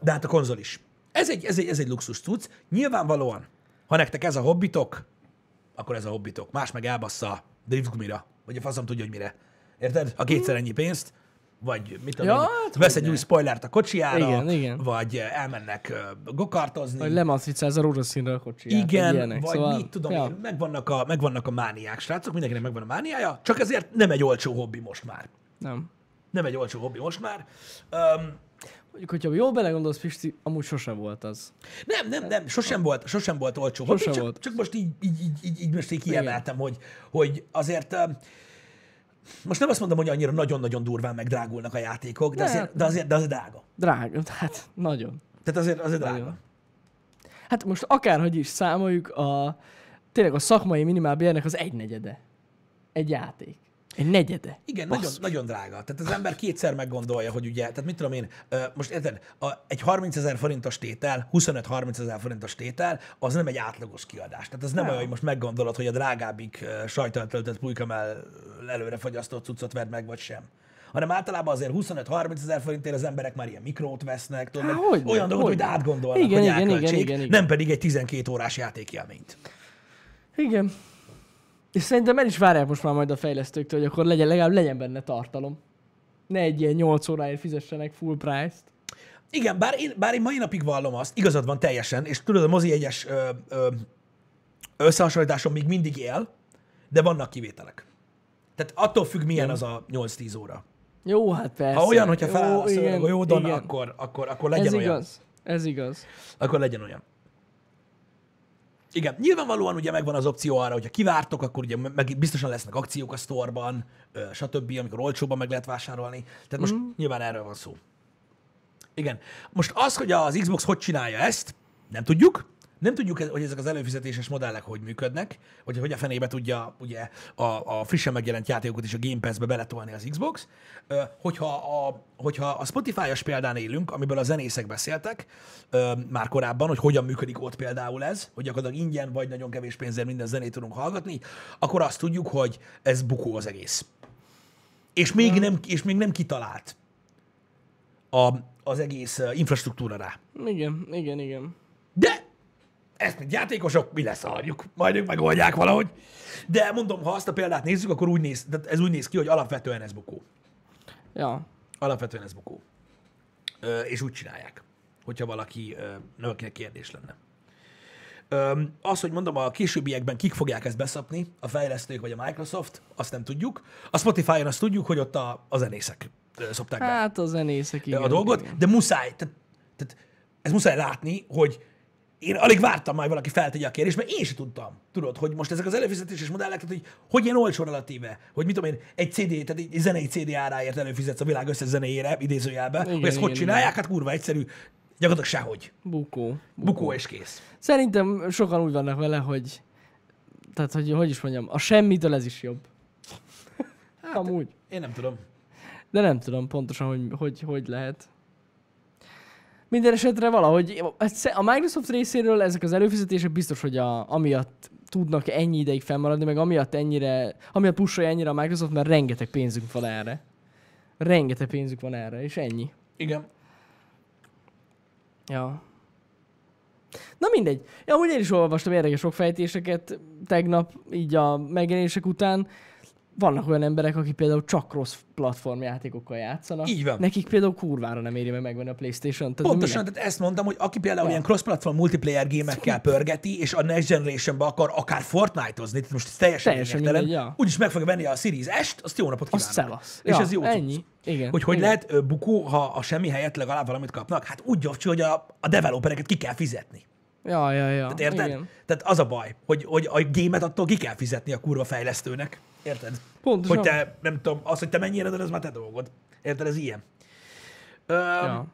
[SPEAKER 1] de hát a konzol is. Ez egy, ez egy, ez egy luxus cucc. Nyilvánvalóan, ha nektek ez a hobbitok, akkor ez a hobbitok. Más meg elbassza driftgumira, vagy a faszom tudja, hogy mire. Érted? A kétszer ennyi pénzt, vagy mit tudom
[SPEAKER 2] Ja,
[SPEAKER 1] én,
[SPEAKER 2] hát
[SPEAKER 1] vesz egy új spoilert a kocsiára,
[SPEAKER 2] Igen, igen.
[SPEAKER 1] vagy eh, elmennek ö, gokartozni.
[SPEAKER 2] Vagy lematricáz a rózsaszínre a kocsiját.
[SPEAKER 1] igen,
[SPEAKER 2] ilyenek.
[SPEAKER 1] vagy
[SPEAKER 2] szóval,
[SPEAKER 1] mit tudom
[SPEAKER 2] ja,
[SPEAKER 1] én, megvannak a, megvannak a mániák, srácok, mindenkinek megvan a mániája, csak ezért nem egy olcsó hobbi most már.
[SPEAKER 2] Nem.
[SPEAKER 1] Nem egy olcsó hobbi most már. Um,
[SPEAKER 2] Mondjuk, hogyha jól belegondolsz, Pisti, amúgy sose volt az.
[SPEAKER 1] nem, nem, nem, sosem volt, sosem volt olcsó hobbi,
[SPEAKER 2] Sose
[SPEAKER 1] csak,
[SPEAKER 2] volt.
[SPEAKER 1] csak most így, így, így, így, így most így kiemeltem, hogy, hogy azért most nem azt mondom, hogy annyira nagyon-nagyon durván megdrágulnak a játékok, de
[SPEAKER 2] Ne,
[SPEAKER 1] azért, de azért, de azért drága.
[SPEAKER 2] Drága, hát nagyon.
[SPEAKER 1] Tehát azért, azért drága.
[SPEAKER 2] Nagyon. Hát most akárhogy is számoljuk, a, tényleg a szakmai minimálbérnek az egynegyede. Egy játék. Egy negyede.
[SPEAKER 1] Igen,
[SPEAKER 2] Basszus.
[SPEAKER 1] nagyon, nagyon drága. Tehát az ember kétszer meggondolja, hogy ugye, tehát mit tudom én, most érted, a, egy 30 ezer forintos tétel, 25-30 ezer forintos tétel, az nem egy átlagos kiadás. Tehát az nem
[SPEAKER 2] Nem.
[SPEAKER 1] olyan, hogy most meggondolod, hogy a drágábbik ö, sajtal töltött pulykamell előre fagyasztott cuccot vedd meg, vagy sem. Hanem általában azért 25-30 ezer forintért az emberek már ilyen mikrót vesznek, tudod,
[SPEAKER 2] Há, hogyne,
[SPEAKER 1] olyan dolgot, hogy átgondolnak,
[SPEAKER 2] Igen,
[SPEAKER 1] hogy
[SPEAKER 2] igen, igen, igen, igen.
[SPEAKER 1] nem pedig egy 12 órás játékélményt.
[SPEAKER 2] Igen. És szerintem el is várják most már majd a fejlesztőktől, hogy akkor legyen, legalább legyen benne tartalom. Ne egy ilyen 8 óráért fizessenek full price-t.
[SPEAKER 1] Igen, bár én, bár én mai napig vallom azt, igazad van teljesen, és tudod, a mozi egyes ö, ö, összehasonlításon még mindig él, de vannak kivételek. Tehát attól függ, milyen az a 8-10 óra.
[SPEAKER 2] Jó, hát persze.
[SPEAKER 1] Ha olyan, hogyha feláll a szőnyeg
[SPEAKER 2] igen,
[SPEAKER 1] a golyódon,
[SPEAKER 2] igen.
[SPEAKER 1] akkor, akkor, akkor legyen
[SPEAKER 2] Ez
[SPEAKER 1] olyan.
[SPEAKER 2] igaz. Ez igaz.
[SPEAKER 1] Akkor legyen olyan. Igen, nyilvánvalóan ugye megvan az opció arra, hogyha kivártok, akkor ugye meg biztosan lesznek akciók a sztorban, stb., amikor olcsóban meg lehet vásárolni. Tehát most mm. nyilván erről van szó. Igen. Most az, hogy az Xbox hogy csinálja ezt, nem tudjuk. Nem tudjuk, hogy ezek az előfizetéses modellek hogy működnek, vagy hogy a fenébe tudja ugye a, a frissen megjelent játékokat is a Game Pass-be beletolni az Xbox. Hogyha a, hogyha a Spotify-os példán élünk, amiből a zenészek beszéltek már korábban, hogy hogyan működik ott például ez, hogy gyakorlatilag ingyen vagy nagyon kevés pénzért minden zenét tudunk hallgatni, akkor azt tudjuk, hogy ez bukó az egész. És még, nem, és még nem kitalált a, az egész infrastruktúra rá.
[SPEAKER 2] Igen, igen, igen.
[SPEAKER 1] Ezt, mint játékosok, mi leszarjuk. Majd ők megoldják valahogy. De mondom, ha azt a példát nézzük, akkor úgy néz, tehát ez úgy néz ki, hogy alapvetően ez bukó.
[SPEAKER 2] Ja.
[SPEAKER 1] Alapvetően ez bukó. Ö, és úgy csinálják, hogyha valaki, ö, valakinek kérdés lenne. Ö, az, hogy mondom, a későbbiekben kik fogják ezt beszapni, a fejlesztők vagy a Microsoft, azt nem tudjuk. A Spotify-on azt tudjuk, hogy ott a, a zenészek szopták be
[SPEAKER 2] Hát a zenészek, igen.
[SPEAKER 1] a dolgot,
[SPEAKER 2] Igen.
[SPEAKER 1] de muszáj, tehát, tehát ez muszáj látni, hogy én alig vártam majd valaki feltegye a kérdést, mert én sem tudtam. Tudod, hogy most ezek az előfizetéses modellek, tehát, hogy hogy ilyen olcsó relatíve, hogy mit tudom én, egy CD, tehát egy zenei CD áráért előfizetsz a világ összes zenéjére, idézőjelbe,
[SPEAKER 2] Igen,
[SPEAKER 1] hogy ezt hogy
[SPEAKER 2] igen,
[SPEAKER 1] csinálják, hát kurva egyszerű, gyakorlatilag sehogy.
[SPEAKER 2] Bukó.
[SPEAKER 1] Bukó és kész.
[SPEAKER 2] Szerintem sokan úgy vannak vele, hogy tehát, hogy hogy is mondjam, a semmitől ez is jobb. Hát, Amúgy.
[SPEAKER 1] Én nem tudom.
[SPEAKER 2] De nem tudom pontosan, hogy hogy, hogy lehet. Minden esetre valahogy a Microsoft részéről ezek az előfizetések biztos, hogy a, amiatt tudnak ennyi ideig fennmaradni, meg amiatt ennyire, amiatt pusolja ennyire a Microsoft, mert rengeteg pénzünk van erre. Rengeteg pénzük van erre, és ennyi.
[SPEAKER 1] Igen.
[SPEAKER 2] Ja. Na mindegy. Ja, amúgy én is olvastam érdekes sok fejtéseket tegnap, így a megjelenések után. Vannak olyan emberek, akik például csak rossz platformjátékokkal játszanak.
[SPEAKER 1] Így van.
[SPEAKER 2] Nekik például kurvára nem éri meg megvenni a Playstation. Tehát
[SPEAKER 1] Pontosan,
[SPEAKER 2] minek?
[SPEAKER 1] tehát ezt mondtam, hogy aki például
[SPEAKER 2] Ja.
[SPEAKER 1] ilyen cross-platform multiplayer gémekkel pörgeti, és a Next Generation-be akar akár Fortnite-ozni, tehát most ez teljesen,
[SPEAKER 2] Teljesen mindegy, ja.
[SPEAKER 1] úgyis meg fogja venni a Series S-t, azt jó napot
[SPEAKER 2] Azt
[SPEAKER 1] kívánok.
[SPEAKER 2] szevasz.
[SPEAKER 1] És
[SPEAKER 2] ja,
[SPEAKER 1] ez jó.
[SPEAKER 2] Ennyi. Igen.
[SPEAKER 1] Hogy hogy
[SPEAKER 2] igen.
[SPEAKER 1] lehet bukó, ha a semmi helyett legalább valamit kapnak? Hát úgy gyakcsi, hogy a, a developereket ki kell fizetni.
[SPEAKER 2] Ja, ja, ja.
[SPEAKER 1] Tehát érted?
[SPEAKER 2] Igen.
[SPEAKER 1] Tehát az a baj, hogy, hogy a gémet attól ki kell fizetni a kurva fejlesztőnek. Érted?
[SPEAKER 2] Pontosan.
[SPEAKER 1] Hogy te, nem tudom, az, hogy te mennyire, de ez már te dolgod. Érted? Ez ilyen. Öm,
[SPEAKER 2] Ja.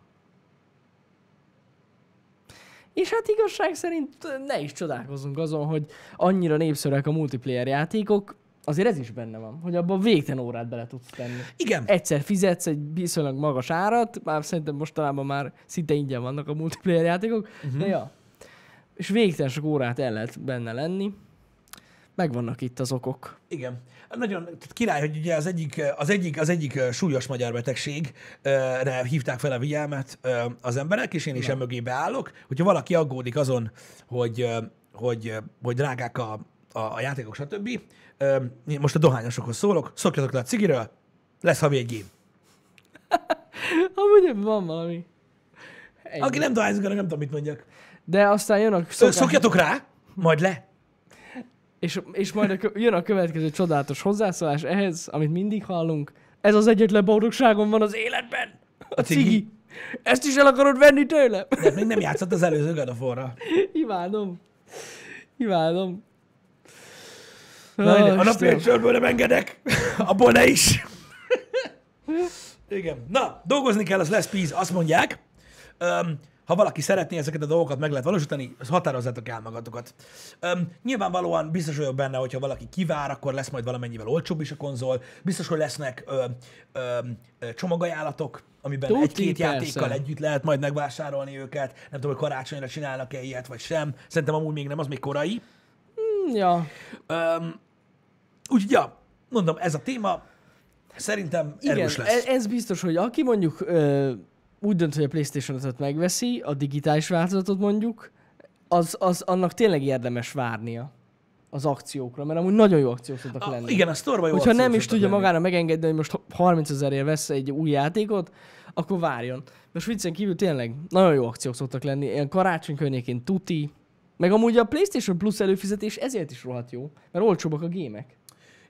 [SPEAKER 2] És hát igazság szerint ne is csodálkozzunk azon, hogy annyira népszerűek a multiplayer játékok, azért ez is benne van, hogy abban végtelen órát bele tudsz tenni.
[SPEAKER 1] Igen.
[SPEAKER 2] Egyszer fizetsz egy viszonylag magas árat, már szerintem mostanában már szinte ingyen vannak a multiplayer játékok, uh-huh. de ja. És végtelen sok órát el lehet benne lenni. Megvannak itt az okok.
[SPEAKER 1] Igen. Nagyon tehát király, hogy ugye az egyik, az egyik, az egyik súlyos magyar betegségre hívták fel a figyelmet az emberek, és én is emögé beállok, hogyha valaki aggódik azon, hogy, hogy, hogy drágák a, a, a játékok, stb. Most a dohányosokhoz szólok, szokjatok le a cigiről, lesz havi egy gém.
[SPEAKER 2] Amúgy van valami. Ennyi.
[SPEAKER 1] Aki nem dohányzik, nem tudom, mit mondjak.
[SPEAKER 2] De aztán jön a szokás,
[SPEAKER 1] Szokjatok rá, majd le.
[SPEAKER 2] És, és majd a, kö- jön a következő csodálatos hozzászólás ehhez, amit mindig hallunk. Ez az egyetlen boldogságom van az életben. A
[SPEAKER 1] cigi.
[SPEAKER 2] cigi. Ezt is el akarod venni tőlem?
[SPEAKER 1] De még nem játszott az előző God of War-ra.
[SPEAKER 2] Imádom. Imádom.
[SPEAKER 1] Na,
[SPEAKER 2] Ó,
[SPEAKER 1] a napi egy sörből nem engedek. Abból ne is. Igen. Na, dolgozni kell, az lesz píz, azt mondják. Öm, ha valaki szeretné ezeket a dolgokat meg lehet valósítani, az határozzátok el magatokat. Öm, nyilvánvalóan biztos vagyok benne, hogyha valaki kivár, akkor lesz majd valamennyivel olcsóbb is a konzol. Biztos, hogy lesznek ö, ö, ö, csomagajánlatok, amiben
[SPEAKER 2] Tuti,
[SPEAKER 1] egy-két
[SPEAKER 2] persze.
[SPEAKER 1] játékkal együtt lehet majd megvásárolni őket. Nem tudom, hogy karácsonyra csinálnak-e ilyet, vagy sem. Szerintem amúgy még nem, az még korai.
[SPEAKER 2] Ja,
[SPEAKER 1] Öm, úgyhogy, ja, mondom, ez a téma szerintem
[SPEAKER 2] igen,
[SPEAKER 1] erős lesz.
[SPEAKER 2] ez, ez biztos, hogy aki mondjuk ö, úgy dönt, hogy a Playstation 5-öt megveszi, a digitális változatot mondjuk, az, az annak tényleg érdemes várnia. az akciókra, mert amúgy nagyon jó akciók szoktak
[SPEAKER 1] A,
[SPEAKER 2] lenni.
[SPEAKER 1] igen, a sztorba jó
[SPEAKER 2] Hogyha nem is tudja
[SPEAKER 1] lenni.
[SPEAKER 2] magára megengedni, hogy most 30 ezerért vesz egy új játékot, akkor várjon. Most viccen kívül tényleg nagyon jó akciók szoktak lenni. Ilyen karácsony környékén tuti. Meg amúgy a PlayStation Plus előfizetés ezért is rohadt jó, mert olcsóbbak a gémek.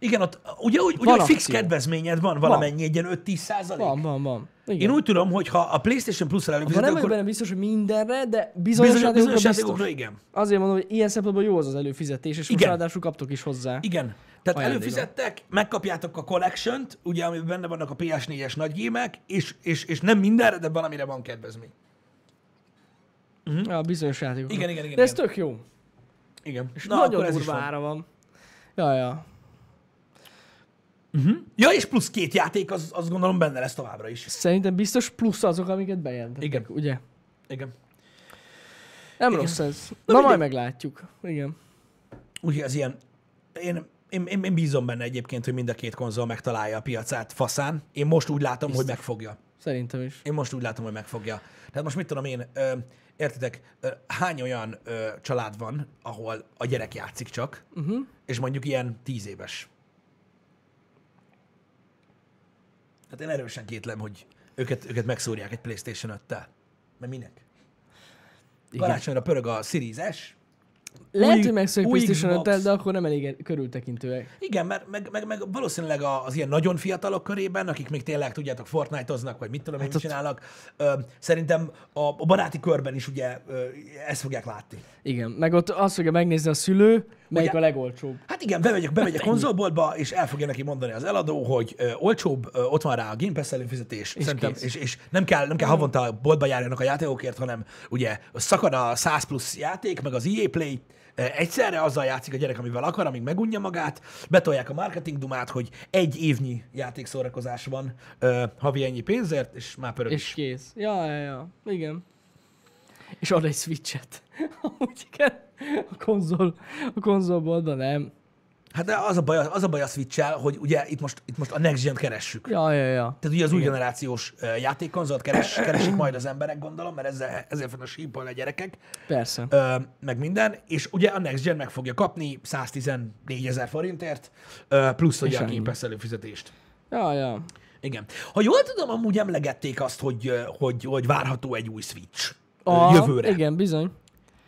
[SPEAKER 1] Igen, ott ugye, úgy, ugye fix
[SPEAKER 2] akció.
[SPEAKER 1] kedvezményed van valamennyi, egy ilyen 5-10 százalék.
[SPEAKER 2] Van, van, van. Igen.
[SPEAKER 1] Én úgy tudom, hogy ha a PlayStation Plus-ra
[SPEAKER 2] Akkor
[SPEAKER 1] előfizeted,
[SPEAKER 2] nem
[SPEAKER 1] akkor
[SPEAKER 2] benne biztos, hogy mindenre, de bizonyos,
[SPEAKER 1] bizonyos, bizonyos
[SPEAKER 2] játékokra
[SPEAKER 1] igen.
[SPEAKER 2] Azért mondom, hogy ilyen szempontból jó az az előfizetés, és most
[SPEAKER 1] Igen.
[SPEAKER 2] ráadásul kaptok is hozzá.
[SPEAKER 1] Igen. Tehát
[SPEAKER 2] Ajándékba.
[SPEAKER 1] előfizettek, megkapjátok a collection ugye, amiben benne vannak a PS4-es nagygémek, és, és, és nem mindenre, de valamire van kedvezmény.
[SPEAKER 2] Ja, bizonyos játékokra.
[SPEAKER 1] Igen, igen, igen,
[SPEAKER 2] De ez
[SPEAKER 1] igen.
[SPEAKER 2] tök jó.
[SPEAKER 1] Igen.
[SPEAKER 2] És
[SPEAKER 1] Na,
[SPEAKER 2] nagyon
[SPEAKER 1] akkor
[SPEAKER 2] durva
[SPEAKER 1] van.
[SPEAKER 2] ára van. Ja, ja.
[SPEAKER 1] Ja, és plusz két játék, az, azt gondolom benne lesz továbbra is.
[SPEAKER 2] Szerintem biztos plusz azok, amiket bejelentettek.
[SPEAKER 1] Igen.
[SPEAKER 2] Ugye?
[SPEAKER 1] Igen.
[SPEAKER 2] Nem
[SPEAKER 1] Igen.
[SPEAKER 2] rossz ez. Na,
[SPEAKER 1] mindegy.
[SPEAKER 2] majd meglátjuk. Igen.
[SPEAKER 1] Úgyhogy ez ilyen, én, én, én, én bízom benne egyébként, hogy mind a két konzol megtalálja a piacát faszán. Én most úgy látom, hogy megfogja.
[SPEAKER 2] Szerintem is.
[SPEAKER 1] Én most úgy látom, hogy megfogja. Tehát most mit tudom én, ö, értitek, ö, hány olyan ö, család van, ahol a gyerek játszik csak, uh-huh. és mondjuk ilyen tíz éves. Hát én erősen kétlem, hogy őket, őket megszórják egy PlayStation 5-tel. Mert minek?
[SPEAKER 2] Igen.
[SPEAKER 1] Karácsonyra pörög a Series S.
[SPEAKER 2] Lehet,
[SPEAKER 1] új-
[SPEAKER 2] hogy megszokjuk
[SPEAKER 1] új
[SPEAKER 2] PlayStation
[SPEAKER 1] Xbox.
[SPEAKER 2] 5 de akkor nem elég körültekintőek.
[SPEAKER 1] Igen, mert meg, meg, meg valószínűleg az ilyen nagyon fiatalok körében, akik még tényleg, tudjátok, Fortnite-oznak, vagy mit tudom
[SPEAKER 2] Hát
[SPEAKER 1] mit
[SPEAKER 2] ott-
[SPEAKER 1] csinálnak, ö, szerintem a, a baráti körben is ugye ö, ezt fogják látni.
[SPEAKER 2] Igen. Meg ott azt fogja megnézni a szülő, melyik
[SPEAKER 1] Ugye-
[SPEAKER 2] a legolcsóbb.
[SPEAKER 1] Hát igen, bemegy, bemegy a konzolboltba, és el fogja neki mondani az eladó, hogy ö, olcsóbb, ö, ott van rá a Game Pass előfizetés, és, Szerintem,
[SPEAKER 2] kész.
[SPEAKER 1] és, és nem, kell, nem kell havonta a boltba járjanak a játékokért, hanem ugye szakad a 100 plusz játék, meg az EA Play, egyszerre azzal játszik a gyerek, amivel akar, amíg megunja magát, betolják a marketing dumát, hogy egy évnyi játékszórakozás van ö, havi ennyi pénzért, és már pörög
[SPEAKER 2] És
[SPEAKER 1] is.
[SPEAKER 2] kész. Ja, ja, ja. Igen. És ad egy switchet. Amúgy igen. A konzol, a konzolboltban nem.
[SPEAKER 1] Hát de az a baj, az a, baj a switch hogy ugye itt most, itt most a Next Gen keressük.
[SPEAKER 2] Ja, ja, ja.
[SPEAKER 1] Tehát ugye az új generációs játékkonzolt keres, keresik majd az emberek, gondolom, mert ezzel, ezért fognak sípolni a gyerekek,
[SPEAKER 2] Persze.
[SPEAKER 1] ö, meg minden, és ugye a Next Gen meg fogja kapni 114 ezer forintért, plusz ugye a Pass előfizetést.
[SPEAKER 2] Ja, ja.
[SPEAKER 1] Igen. Ha jól tudom, amúgy emlegették azt, hogy, hogy, hogy várható egy új Switch
[SPEAKER 2] A,
[SPEAKER 1] jövőre,
[SPEAKER 2] Igen, bizony.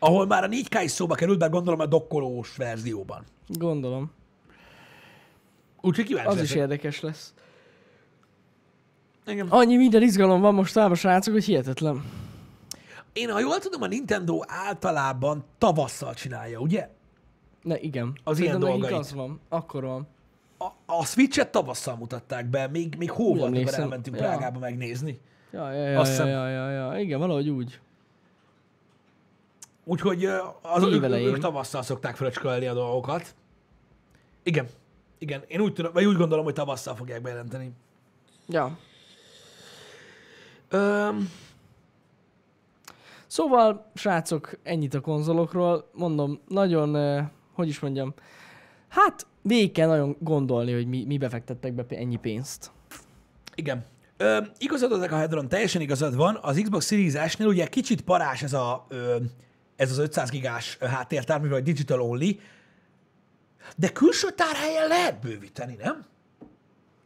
[SPEAKER 1] Ahol már a 4K is szóba került, bár gondolom a dokkolós verzióban.
[SPEAKER 2] Gondolom.
[SPEAKER 1] Úgyhogy kíváncsi
[SPEAKER 2] Az is
[SPEAKER 1] leszek.
[SPEAKER 2] érdekes lesz.
[SPEAKER 1] Igen.
[SPEAKER 2] Annyi minden izgalom van most a srácok, hogy hihetetlen.
[SPEAKER 1] Én, ha jól tudom, a Nintendo általában tavasszal csinálja, ugye?
[SPEAKER 2] Ne, igen.
[SPEAKER 1] Az
[SPEAKER 2] Szerintem
[SPEAKER 1] ilyen dolgait.
[SPEAKER 2] az van. Akkor van.
[SPEAKER 1] A, a Switch-et tavasszal mutatták be, még, még hó volt, amikor elmentünk
[SPEAKER 2] Ja.
[SPEAKER 1] Prágába megnézni.
[SPEAKER 2] Ja, ja, ja,
[SPEAKER 1] Azt
[SPEAKER 2] ja, ja, ja, ja, Igen, valahogy úgy.
[SPEAKER 1] Úgyhogy az, ők, ők tavasszal szokták fröcskölni a dolgokat. Igen. Igen, én úgy, tudom, vagy úgy gondolom, hogy tavasszal fogják bejelenteni.
[SPEAKER 2] Ja.
[SPEAKER 1] Öm,
[SPEAKER 2] Szóval, srácok, ennyit a konzolokról. Mondom, nagyon, eh, hogy is mondjam, hát végig kell nagyon gondolni, hogy mi, mi befektettek be ennyi pénzt.
[SPEAKER 1] igen. Ö, igazad a Hedron, teljesen igazad van. Az Xbox Series S-nél ugye kicsit parás ez, a, ö, ez az 500 gigás háttértár, mivel digital only, de külső tárhelyen lehet bővíteni, nem?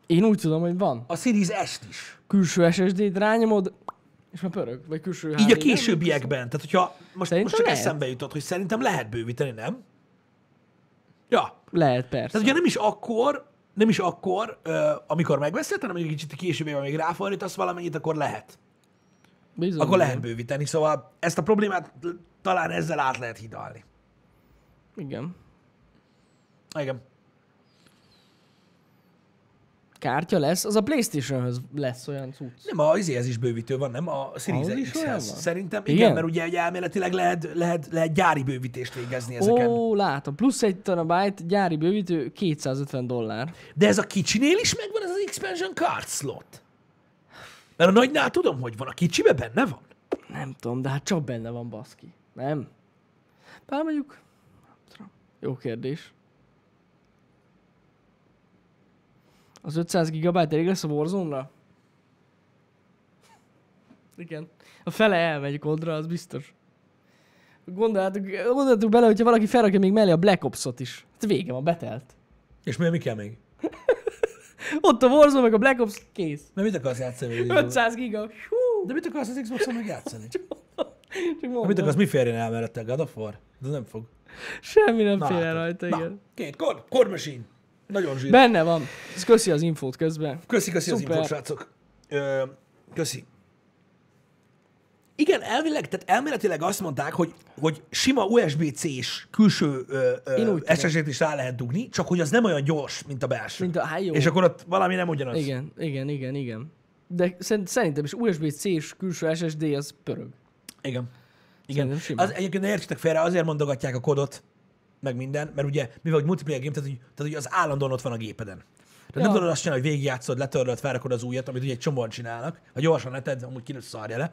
[SPEAKER 2] Én úgy tudom, hogy van.
[SPEAKER 1] A Series S-t is.
[SPEAKER 2] Külső SSD-t rányomod, és már pörög. Vagy külső
[SPEAKER 1] Így a későbbiekben. Tehát, hogyha most,
[SPEAKER 2] Szerintem
[SPEAKER 1] most csak
[SPEAKER 2] lehet.
[SPEAKER 1] eszembe jutott, hogy szerintem lehet bővíteni, nem? Ja.
[SPEAKER 2] Lehet, persze.
[SPEAKER 1] Tehát ugye nem is akkor, nem is akkor, amikor megveszed, hanem egy kicsit később, még ráfordítasz valamennyit, akkor lehet.
[SPEAKER 2] Bizony,
[SPEAKER 1] Akkor lehet bővíteni. Szóval ezt a problémát talán ezzel át lehet hidalni.
[SPEAKER 2] Igen.
[SPEAKER 1] Igen.
[SPEAKER 2] Kártya lesz, az a Playstation-höz lesz olyan cucc.
[SPEAKER 1] Nem, a izéhez is bővítő van, nem? A Series
[SPEAKER 2] Ahhoz is olyan
[SPEAKER 1] X-hez.
[SPEAKER 2] van?
[SPEAKER 1] Szerintem igen,
[SPEAKER 2] Igen?
[SPEAKER 1] mert ugye egy elméletileg lehet, lehet, lehet gyári bővítést végezni ezeken.
[SPEAKER 2] Ó, látom. Plusz egy terabyte gyári bővítő 250 dollár.
[SPEAKER 1] De ez a kicsinél is megvan ez az expansion card slot? Mert a nagynál tudom, hogy van. A kicsibe benne van?
[SPEAKER 2] Nem tudom, de hát csak benne van baszki. Nem? Bár mondjuk... Jó kérdés. Az 500 gigabyte elég lesz a Warzone-ra? Igen. A fele elmegy kodra, az biztos. Gondoljátok, gondoljátok bele, hogyha valaki felrakja még mellé a Black Ops-ot is. Hát vége van, betelt.
[SPEAKER 1] És mi, mi kell még?
[SPEAKER 2] Ott a Warzone, meg a Black Ops, kész.
[SPEAKER 1] Mert mit akarsz játszani?
[SPEAKER 2] 500 giga. Hú,
[SPEAKER 1] De mit akarsz az Xbox-on meg játszani?
[SPEAKER 2] Csak
[SPEAKER 1] Mit akarsz, mi férjen el mellette? God of War? De nem fog.
[SPEAKER 2] Semmi nem
[SPEAKER 1] Na,
[SPEAKER 2] fél el rajta,
[SPEAKER 1] Na,
[SPEAKER 2] igen.
[SPEAKER 1] két, Core, Core Machine. Nagyon zsír.
[SPEAKER 2] Benne van. Ez köszi az infót közben.
[SPEAKER 1] Köszi, köszi az
[SPEAKER 2] Szuper.
[SPEAKER 1] infót, srácok. Ö, köszi. Igen, elvileg, tehát elméletileg azt mondták, hogy, hogy sima USB-C-s külső. SSD-t is rá lehet dugni, csak hogy az nem olyan gyors, mint a belső.
[SPEAKER 2] Mint a, hát jó.
[SPEAKER 1] És akkor ott valami nem ugyanaz.
[SPEAKER 2] Igen, igen, igen, igen. De szerint- szerintem is USB-C-s külső SSD az pörög.
[SPEAKER 1] Igen. Igen. Az, egyébként ne értsetek félre, azért mondogatják a kodot, meg minden, mert ugye, mivel hogy multiplayer game, tehát, hogy, tehát, hogy az állandóan ott van a gépeden. Tehát
[SPEAKER 2] Ja.
[SPEAKER 1] nem tudod azt csinálni, hogy végigjátszod, letörlöd, felrakod az újat, amit ugye egy csomóan csinálnak, ha gyorsan leted, amúgy ki szarja le.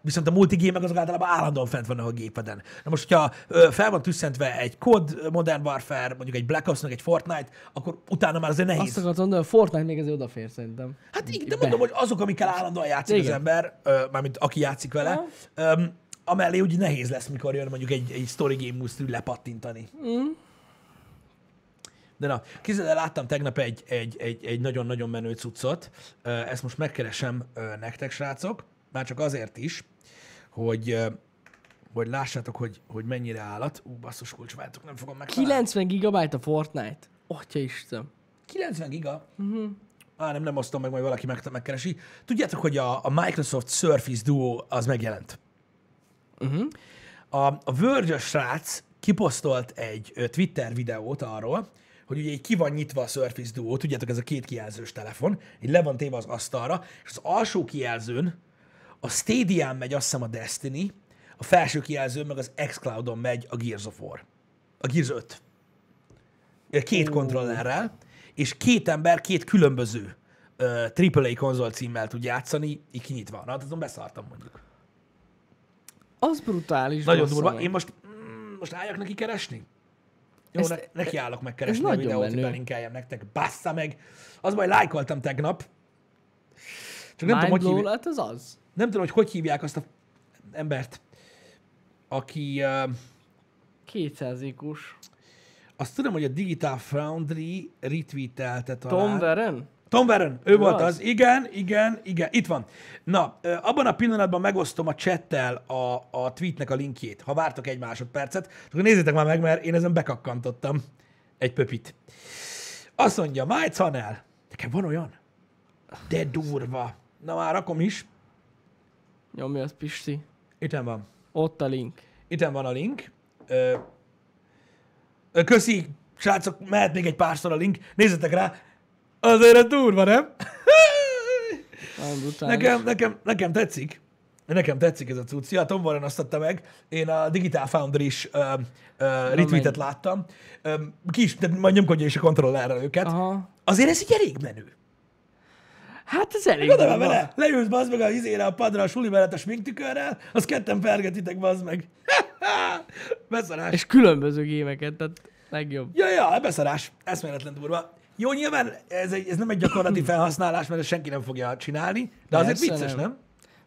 [SPEAKER 1] Viszont a multigémek azok általában állandóan fent vannak a gépeden. Na most, hogyha fel van tüsszentve egy COD, Modern Warfare, mondjuk egy Black Ops, egy Fortnite, akkor utána már azért nehéz.
[SPEAKER 2] Azt akartam mondani, a Fortnite még azért odafér szerintem.
[SPEAKER 1] Hát igen, de mondom, hogy azok, amikkel állandóan játszik az
[SPEAKER 2] Igen.
[SPEAKER 1] ember, ö, mármint aki játszik vele, öm, amellé úgy nehéz lesz, mikor jön mondjuk egy, egy story game múlsz lepattintani.
[SPEAKER 2] Mm.
[SPEAKER 1] De na, képzeld el, láttam tegnap egy, egy, egy, egy nagyon-nagyon menő cuccot, ezt most megkeresem nektek, srácok, már csak azért is, hogy, hogy lássátok, hogy, hogy mennyire állat. Ú, basszus kulcsváltok, nem fogom megtalálni.
[SPEAKER 2] 90 gigabyte a Fortnite. Atya Isten.
[SPEAKER 1] 90 giga? Uh-huh. Á, nem, nem osztom meg, majd valaki meg, megkeresi. Tudjátok, hogy a, a Microsoft Surface Duo az megjelent.
[SPEAKER 2] Uh-huh.
[SPEAKER 1] A, a verge srác kiposztolt egy Twitter videót arról, hogy ugye így ki van nyitva a Surface Duo, tudjátok, ez a két kijelzős telefon, így le van téve az asztalra, és az alsó kijelzőn a Stadia-n megy azt hiszem a Destiny, a felső kijelzőn meg az xCloud-on megy a Gears of War. A Gears 5. Két kontrollerrel, és két ember két különböző uh, AAA konzol címmel tud játszani, így kinyitva. Na, hát azon beszartam mondjuk.
[SPEAKER 2] Az brutális.
[SPEAKER 1] Nagyon durva.
[SPEAKER 2] meg.
[SPEAKER 1] Én most, mm, most álljak neki keresni? Jó,
[SPEAKER 2] Ezt-
[SPEAKER 1] ne, neki állok megkeresni a videót, hogy belinkeljem nektek. Bassza meg! Az baj, lájkoltam tegnap. Csak nem tudom,
[SPEAKER 2] Mind
[SPEAKER 1] hogy
[SPEAKER 2] blow,
[SPEAKER 1] hívják,
[SPEAKER 2] hát az az.
[SPEAKER 1] Nem tudom, hogy hogy hívják azt a embert, aki... Uh,
[SPEAKER 2] 200 ikus.
[SPEAKER 1] azt tudom, hogy a Digital Foundry retweetelte talán.
[SPEAKER 2] Tom Veren?
[SPEAKER 1] Tom Warren, ő volt
[SPEAKER 2] az?
[SPEAKER 1] az. Igen, igen, igen, itt van. Na, abban a pillanatban megosztom a chattel a, a tweetnek a linkjét, ha vártok egy másodpercet, akkor nézzétek már meg, mert én ezen bekakkantottam egy pöpit. Azt mondja, Májc Hanel, nekem van olyan? De durva. Na már rakom is.
[SPEAKER 2] Nyomja az Pisti.
[SPEAKER 1] Itten van.
[SPEAKER 2] Ott a link.
[SPEAKER 1] Itten van a link. Ö, köszi, srácok, mehet még egy párszor a link. Nézzetek rá. Azért ez durva, nem? Nekem, nekem, nekem tetszik. Nekem tetszik ez a cucc. Ja, Tom Warren azt adta meg. Én a Digital Foundry is uh, uh, retweetet láttam. Um, ki is, de majd nyomkodja is a kontrollerrel őket.
[SPEAKER 2] Aha.
[SPEAKER 1] Azért ez így elég menő.
[SPEAKER 2] Hát ez elég durva.
[SPEAKER 1] vele, leülsz bazd meg a izére a padra a suli mellett a sminktükörrel, az ketten pergetitek bazd meg. Beszarás.
[SPEAKER 2] És különböző gémeket, tehát legjobb.
[SPEAKER 1] Ja, ja, beszarás. Eszméletlen durva. Jó, nyilván ez, egy, ez nem egy gyakorlati felhasználás, mert ezt senki nem fogja csinálni, de azért
[SPEAKER 2] Persze
[SPEAKER 1] vicces,
[SPEAKER 2] nem.
[SPEAKER 1] nem?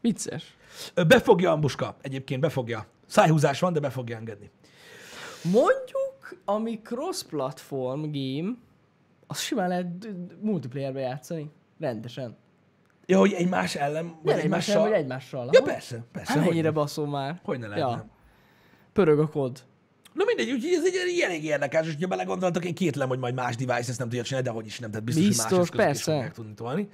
[SPEAKER 2] Vicces.
[SPEAKER 1] Befogja Ambuska, egyébként befogja. Szájhúzás van, de be fogja engedni.
[SPEAKER 2] Mondjuk, ami cross-platform game, az simán lehet multiplayerbe játszani. Rendesen.
[SPEAKER 1] Ja, hogy egymás ellen, vagy
[SPEAKER 2] Nem egymással,
[SPEAKER 1] egymással.
[SPEAKER 2] vagy egymással.
[SPEAKER 1] Ja, persze, persze.
[SPEAKER 2] Hát
[SPEAKER 1] nem.
[SPEAKER 2] baszó már.
[SPEAKER 1] Hogy ne lehetne.
[SPEAKER 2] Ja. Pörög a kod.
[SPEAKER 1] Na mindegy, úgyhogy ez egy elég érdekes, és ha belegondoltak, én kétlem, hogy majd más device ezt nem tudja csinálni, de hogy is nem, tehát biztos,
[SPEAKER 2] Biztos,
[SPEAKER 1] hogy más eszközök is
[SPEAKER 2] persze.
[SPEAKER 1] fogják tudni tolni.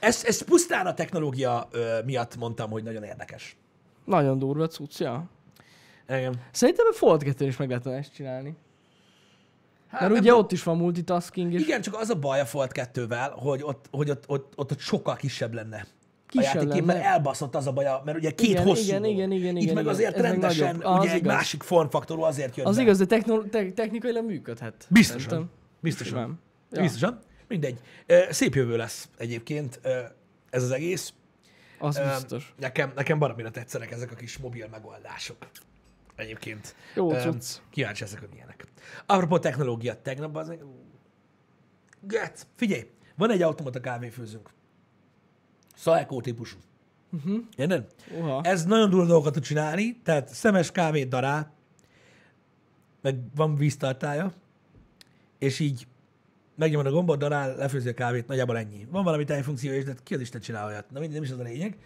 [SPEAKER 1] Ez, ez pusztán a technológia ö, miatt mondtam, hogy nagyon érdekes.
[SPEAKER 2] Nagyon durva cucc, ja.
[SPEAKER 1] Igen.
[SPEAKER 2] Szerintem a Fold 2 is meg lehet volna ezt csinálni.
[SPEAKER 1] Hát,
[SPEAKER 2] Mert ugye ott is van multitasking, és
[SPEAKER 1] Igen, csak az a baj a Fold 2-vel, hogy ott, hogy ott, ott, ott, ott sokkal kisebb lenne.
[SPEAKER 2] Kisebb
[SPEAKER 1] a játékép, mert elbaszott az a baj, mert ugye két
[SPEAKER 2] Igen,
[SPEAKER 1] hosszú
[SPEAKER 2] igen, igen, igen,
[SPEAKER 1] Itt
[SPEAKER 2] igen,
[SPEAKER 1] meg
[SPEAKER 2] igen.
[SPEAKER 1] azért
[SPEAKER 2] Ez meg
[SPEAKER 1] rendesen.
[SPEAKER 2] Az
[SPEAKER 1] ugye egy
[SPEAKER 2] igaz.
[SPEAKER 1] másik formfaktorú azért jön
[SPEAKER 2] az
[SPEAKER 1] be.
[SPEAKER 2] igaz, de techno- te- technikailag működhet.
[SPEAKER 1] Biztosan. Biztosan. Ja. Biztosan. Mindegy. Szép jövő lesz egyébként ez az egész.
[SPEAKER 2] Az biztos.
[SPEAKER 1] Nekem, nekem baromira tetszenek ezek a kis mobil megoldások. Egyébként.
[SPEAKER 2] Jó cucc.
[SPEAKER 1] Kíváncsi ezek, hogy milyenek. Apropó technológia, tegnap az... Gec, figyelj, van egy automata kávéfőzőnk. Saeco típusú.
[SPEAKER 2] Uh-huh.
[SPEAKER 1] Érted?
[SPEAKER 2] Uha.
[SPEAKER 1] Ez nagyon durva dolgokat tud csinálni, tehát szemes kávét darál, meg van víztartája, és így megnyomod a gombot, darál, lefőzi a kávét, nagyjából ennyi. Van valami tejfunkció is, de ki az Isten csinál olyat? Na mindegy, nem is az a lényeg.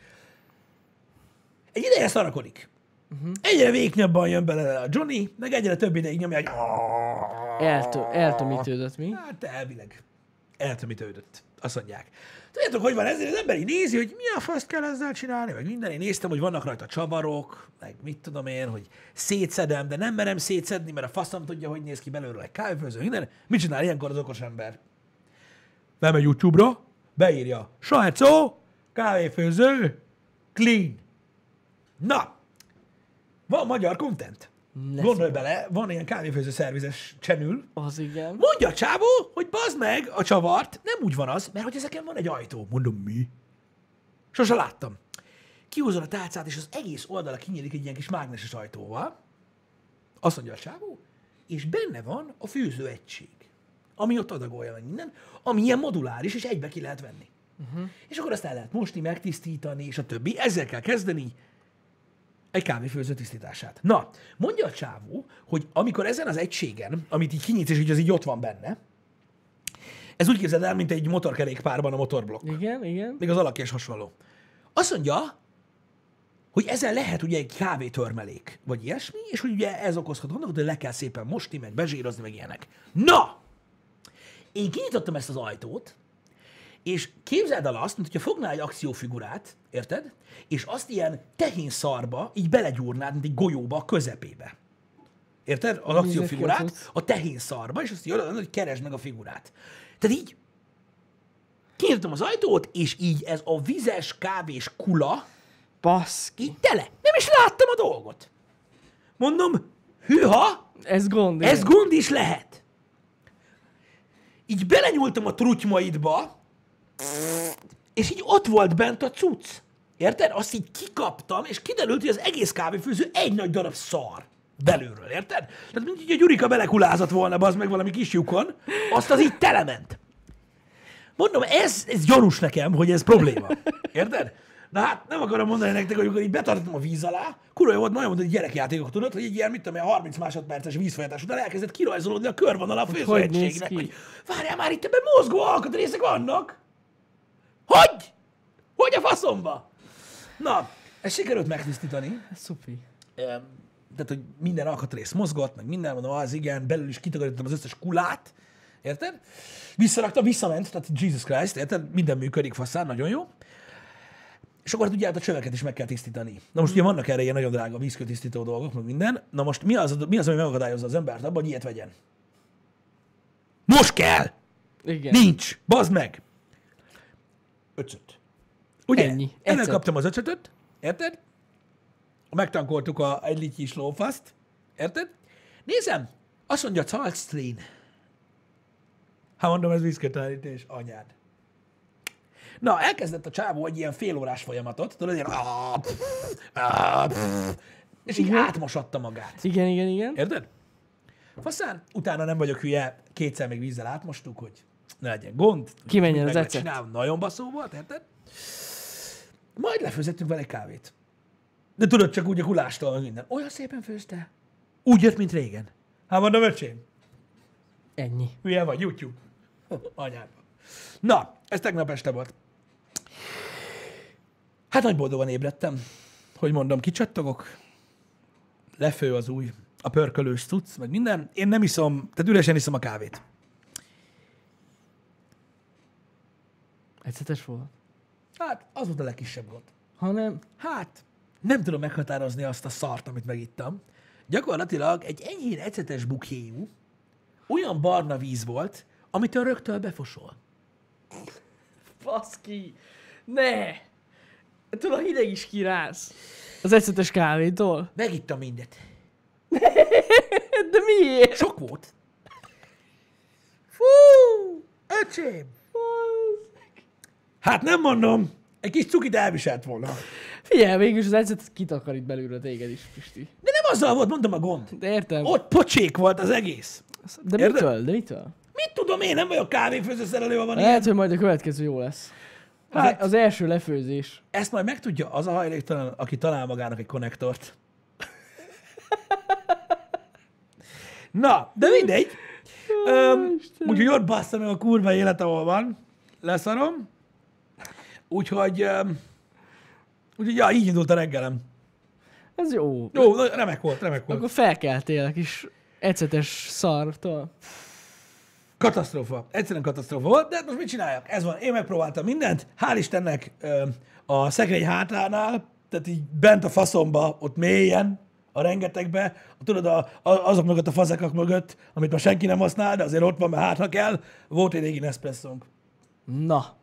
[SPEAKER 1] Egy ideje szarakodik. Uh-huh. Egyre véknyabban jön bele a Johnny, meg egyre több ideig nyomja, hogy
[SPEAKER 2] Eltö- eltömítődött mi?
[SPEAKER 1] Hát elvileg eltömítődött. Azt mondják. Tudjátok, hogy van ez? Az ember így nézi, hogy mi a faszt kell ezzel csinálni, meg minden. Én néztem, hogy vannak rajta csavarok, meg mit tudom én, hogy szétszedem, de nem merem szétszedni, mert a faszom tudja, hogy néz ki belőle egy kávéfőző, minden. Mit csinál ilyenkor az okos ember? Bemegy YouTube-ra, beírja, sajcó, kávéfőző, clean. Na, van magyar content.
[SPEAKER 2] Ne
[SPEAKER 1] Gondolj bele, van ilyen kávéfőző szervizes csenül,
[SPEAKER 2] Az igen.
[SPEAKER 1] Mondja a csávó, hogy bazd meg a csavart, nem úgy van az, mert hogy ezeken van egy ajtó. Mondom, mi? Sose láttam. Kihúzod a tálcát, és az egész oldala kinyílik egy ilyen kis mágneses ajtóval. Azt mondja a csávó, és benne van a fűző egység, ami ott adagolja meg minden, ami ilyen moduláris, és egybe ki lehet venni. Uh-huh. És akkor azt el lehet mosni, megtisztítani, és a többi. Ezzel kell kezdeni egy kávéfőző tisztítását. Na, mondja a csávó, hogy amikor ezen az egységen, amit így kinyitsz, és így az így ott van benne, ez úgy képzeld el, mint egy motorkerékpárban a motorblokk.
[SPEAKER 2] Igen, igen.
[SPEAKER 1] Még az alakja is hasonló. Azt mondja, hogy ezzel lehet ugye egy kávétörmelék, vagy ilyesmi, és hogy ugye ez okozhat gondokat, hogy le kell szépen mosni, meg bezsírozni, meg ilyenek. Na! Én kinyitottam ezt az ajtót, és képzeld el azt, mint hogyha fognál egy akciófigurát, érted? És azt ilyen tehén szarba így belegyúrnád, mint egy golyóba a közepébe. Érted? Az akciófigurát a tehén szarba, és azt így oda, hogy keresd meg a figurát. Tehát így kinyitottam az ajtót, és így ez a vizes kávés kula,
[SPEAKER 2] Baszki.
[SPEAKER 1] így tele. Nem is láttam a dolgot. Mondom, hűha,
[SPEAKER 2] Ez gond.
[SPEAKER 1] ez
[SPEAKER 2] igen.
[SPEAKER 1] gond is lehet. Így belenyúltam a trutymaidba, és így ott volt bent a cucc. Érted? Azt így kikaptam, és kiderült, hogy az egész kávéfőző egy nagy darab szar belülről, érted? Tehát mint így a Gyurika belekulázott volna, az meg valami kis lyukon, azt az így telement. Mondom, ez, ez gyanús nekem, hogy ez probléma. Érted? Na hát nem akarom mondani nektek, hogy amikor így betartottam a víz alá, kurva jó volt, nagyon mondani, hogy gyerekjátékok tudod, hogy egy ilyen, mit tudom, én, 30 másodperces vízfolyatás után elkezdett kirajzolódni a körvonal a
[SPEAKER 2] hogy
[SPEAKER 1] főzőegységnek,
[SPEAKER 2] ki?
[SPEAKER 1] hogy várjál már, itt ebben mozgó alkatrészek vannak. Hogy? Hogy a faszomba? Na, ezt sikerült megtisztítani.
[SPEAKER 2] Szupi.
[SPEAKER 1] Em, Tehát, hogy minden alkatrész mozgott, meg minden, mondom, az igen, belül is kitakarítottam az összes kulát, érted? Visszaraktam, visszament, tehát Jesus Christ, érted? Minden működik faszán, nagyon jó. És akkor hát ugye hát a csöveket is meg kell tisztítani. Na most ugye vannak erre ilyen nagyon drága vízkötisztító dolgok, meg minden. Na most mi az, mi az ami megakadályozza az embert abban, hogy ilyet vegyen? Most kell!
[SPEAKER 2] Igen.
[SPEAKER 1] Nincs! Bazd meg! Öcöt. Ugye?
[SPEAKER 2] Ennyi.
[SPEAKER 1] Ennek kaptam az öcötöt, érted? Megtankoltuk a egy lityis lófaszt, érted? Nézem, azt mondja Calcstrain. Hát mondom, ez vízkötelenítés, anyád. Na, elkezdett a csávó egy ilyen félórás folyamatot, tudod, ilyen és így átmosatta magát.
[SPEAKER 2] Igen, igen, igen.
[SPEAKER 1] Érted? Faszán, utána nem vagyok hülye, kétszer még vízzel átmostuk, hogy ne legyen gond.
[SPEAKER 2] Kimenjen az ecet.
[SPEAKER 1] csinálva, Nagyon baszó volt, érted? Majd lefőzettünk vele egy kávét. De tudod, csak úgy a kulástól, meg minden. Olyan szépen főzte. Úgy jött, mint régen. Hát mondom, öcsém,
[SPEAKER 2] Ennyi.
[SPEAKER 1] milyen vagy, YouTube. Anyádba. Na, ez tegnap este volt. Hát nagy boldogan ébredtem, hogy mondom, kicsattogok, lefő az új, a pörkölős cucc, meg minden. Én nem iszom, tehát üresen iszom a kávét.
[SPEAKER 2] Ecetes volt.
[SPEAKER 1] Hát, az volt a legkisebb gond.
[SPEAKER 2] Hanem,
[SPEAKER 1] Hát, nem tudom meghatározni azt a szart, amit megittam. Gyakorlatilag egy enyhén ecetes bukhéjú, olyan barna víz volt, amitől rögtön befosol.
[SPEAKER 2] Baszki! Ne! Tudod, hideg is kirász. Az ecetes kávétól.
[SPEAKER 1] Megittam mindet.
[SPEAKER 2] De miért?
[SPEAKER 1] Sok volt. Fú, öcsém. Hát nem mondom, egy kis cukit elviselt volna.
[SPEAKER 2] Figyelj, végülis az ecet kitakarít belülről téged is, Pisti.
[SPEAKER 1] De nem azzal volt, mondom a gond.
[SPEAKER 2] De értem.
[SPEAKER 1] Ott pocsék volt az egész.
[SPEAKER 2] De
[SPEAKER 1] Érted?
[SPEAKER 2] mitől? De mitől?
[SPEAKER 1] Mit tudom én, nem vagyok kávéfőzőszerelő, ha van
[SPEAKER 2] Lehet,
[SPEAKER 1] ilyen.
[SPEAKER 2] hogy majd a következő jó lesz. Az,
[SPEAKER 1] Hát,
[SPEAKER 2] az első lefőzés.
[SPEAKER 1] ezt majd megtudja az a hajléktalan, aki talál magának egy konnektort. Na, de mindegy. Öm, úgyhogy ott bassza meg a kurva élet, ahol van. Leszarom. Úgyhogy, úgyhogy ja, így indult a reggelem.
[SPEAKER 2] Ez jó.
[SPEAKER 1] Jó, remek volt, remek volt.
[SPEAKER 2] Akkor felkeltél a kis ecetes szartól.
[SPEAKER 1] Katasztrófa. Egyszerűen katasztrófa volt, de hát most mit csináljak? Ez van. Én megpróbáltam mindent. Hál' Istennek a szekrény hátánál, tehát így bent a faszomba, ott mélyen, a rengetegbe, tudod, a, a, azok mögött a fazekak mögött, amit ma senki nem használ, de azért ott van, mert hátra kell, volt egy régi Nespresso-nk,
[SPEAKER 2] Na.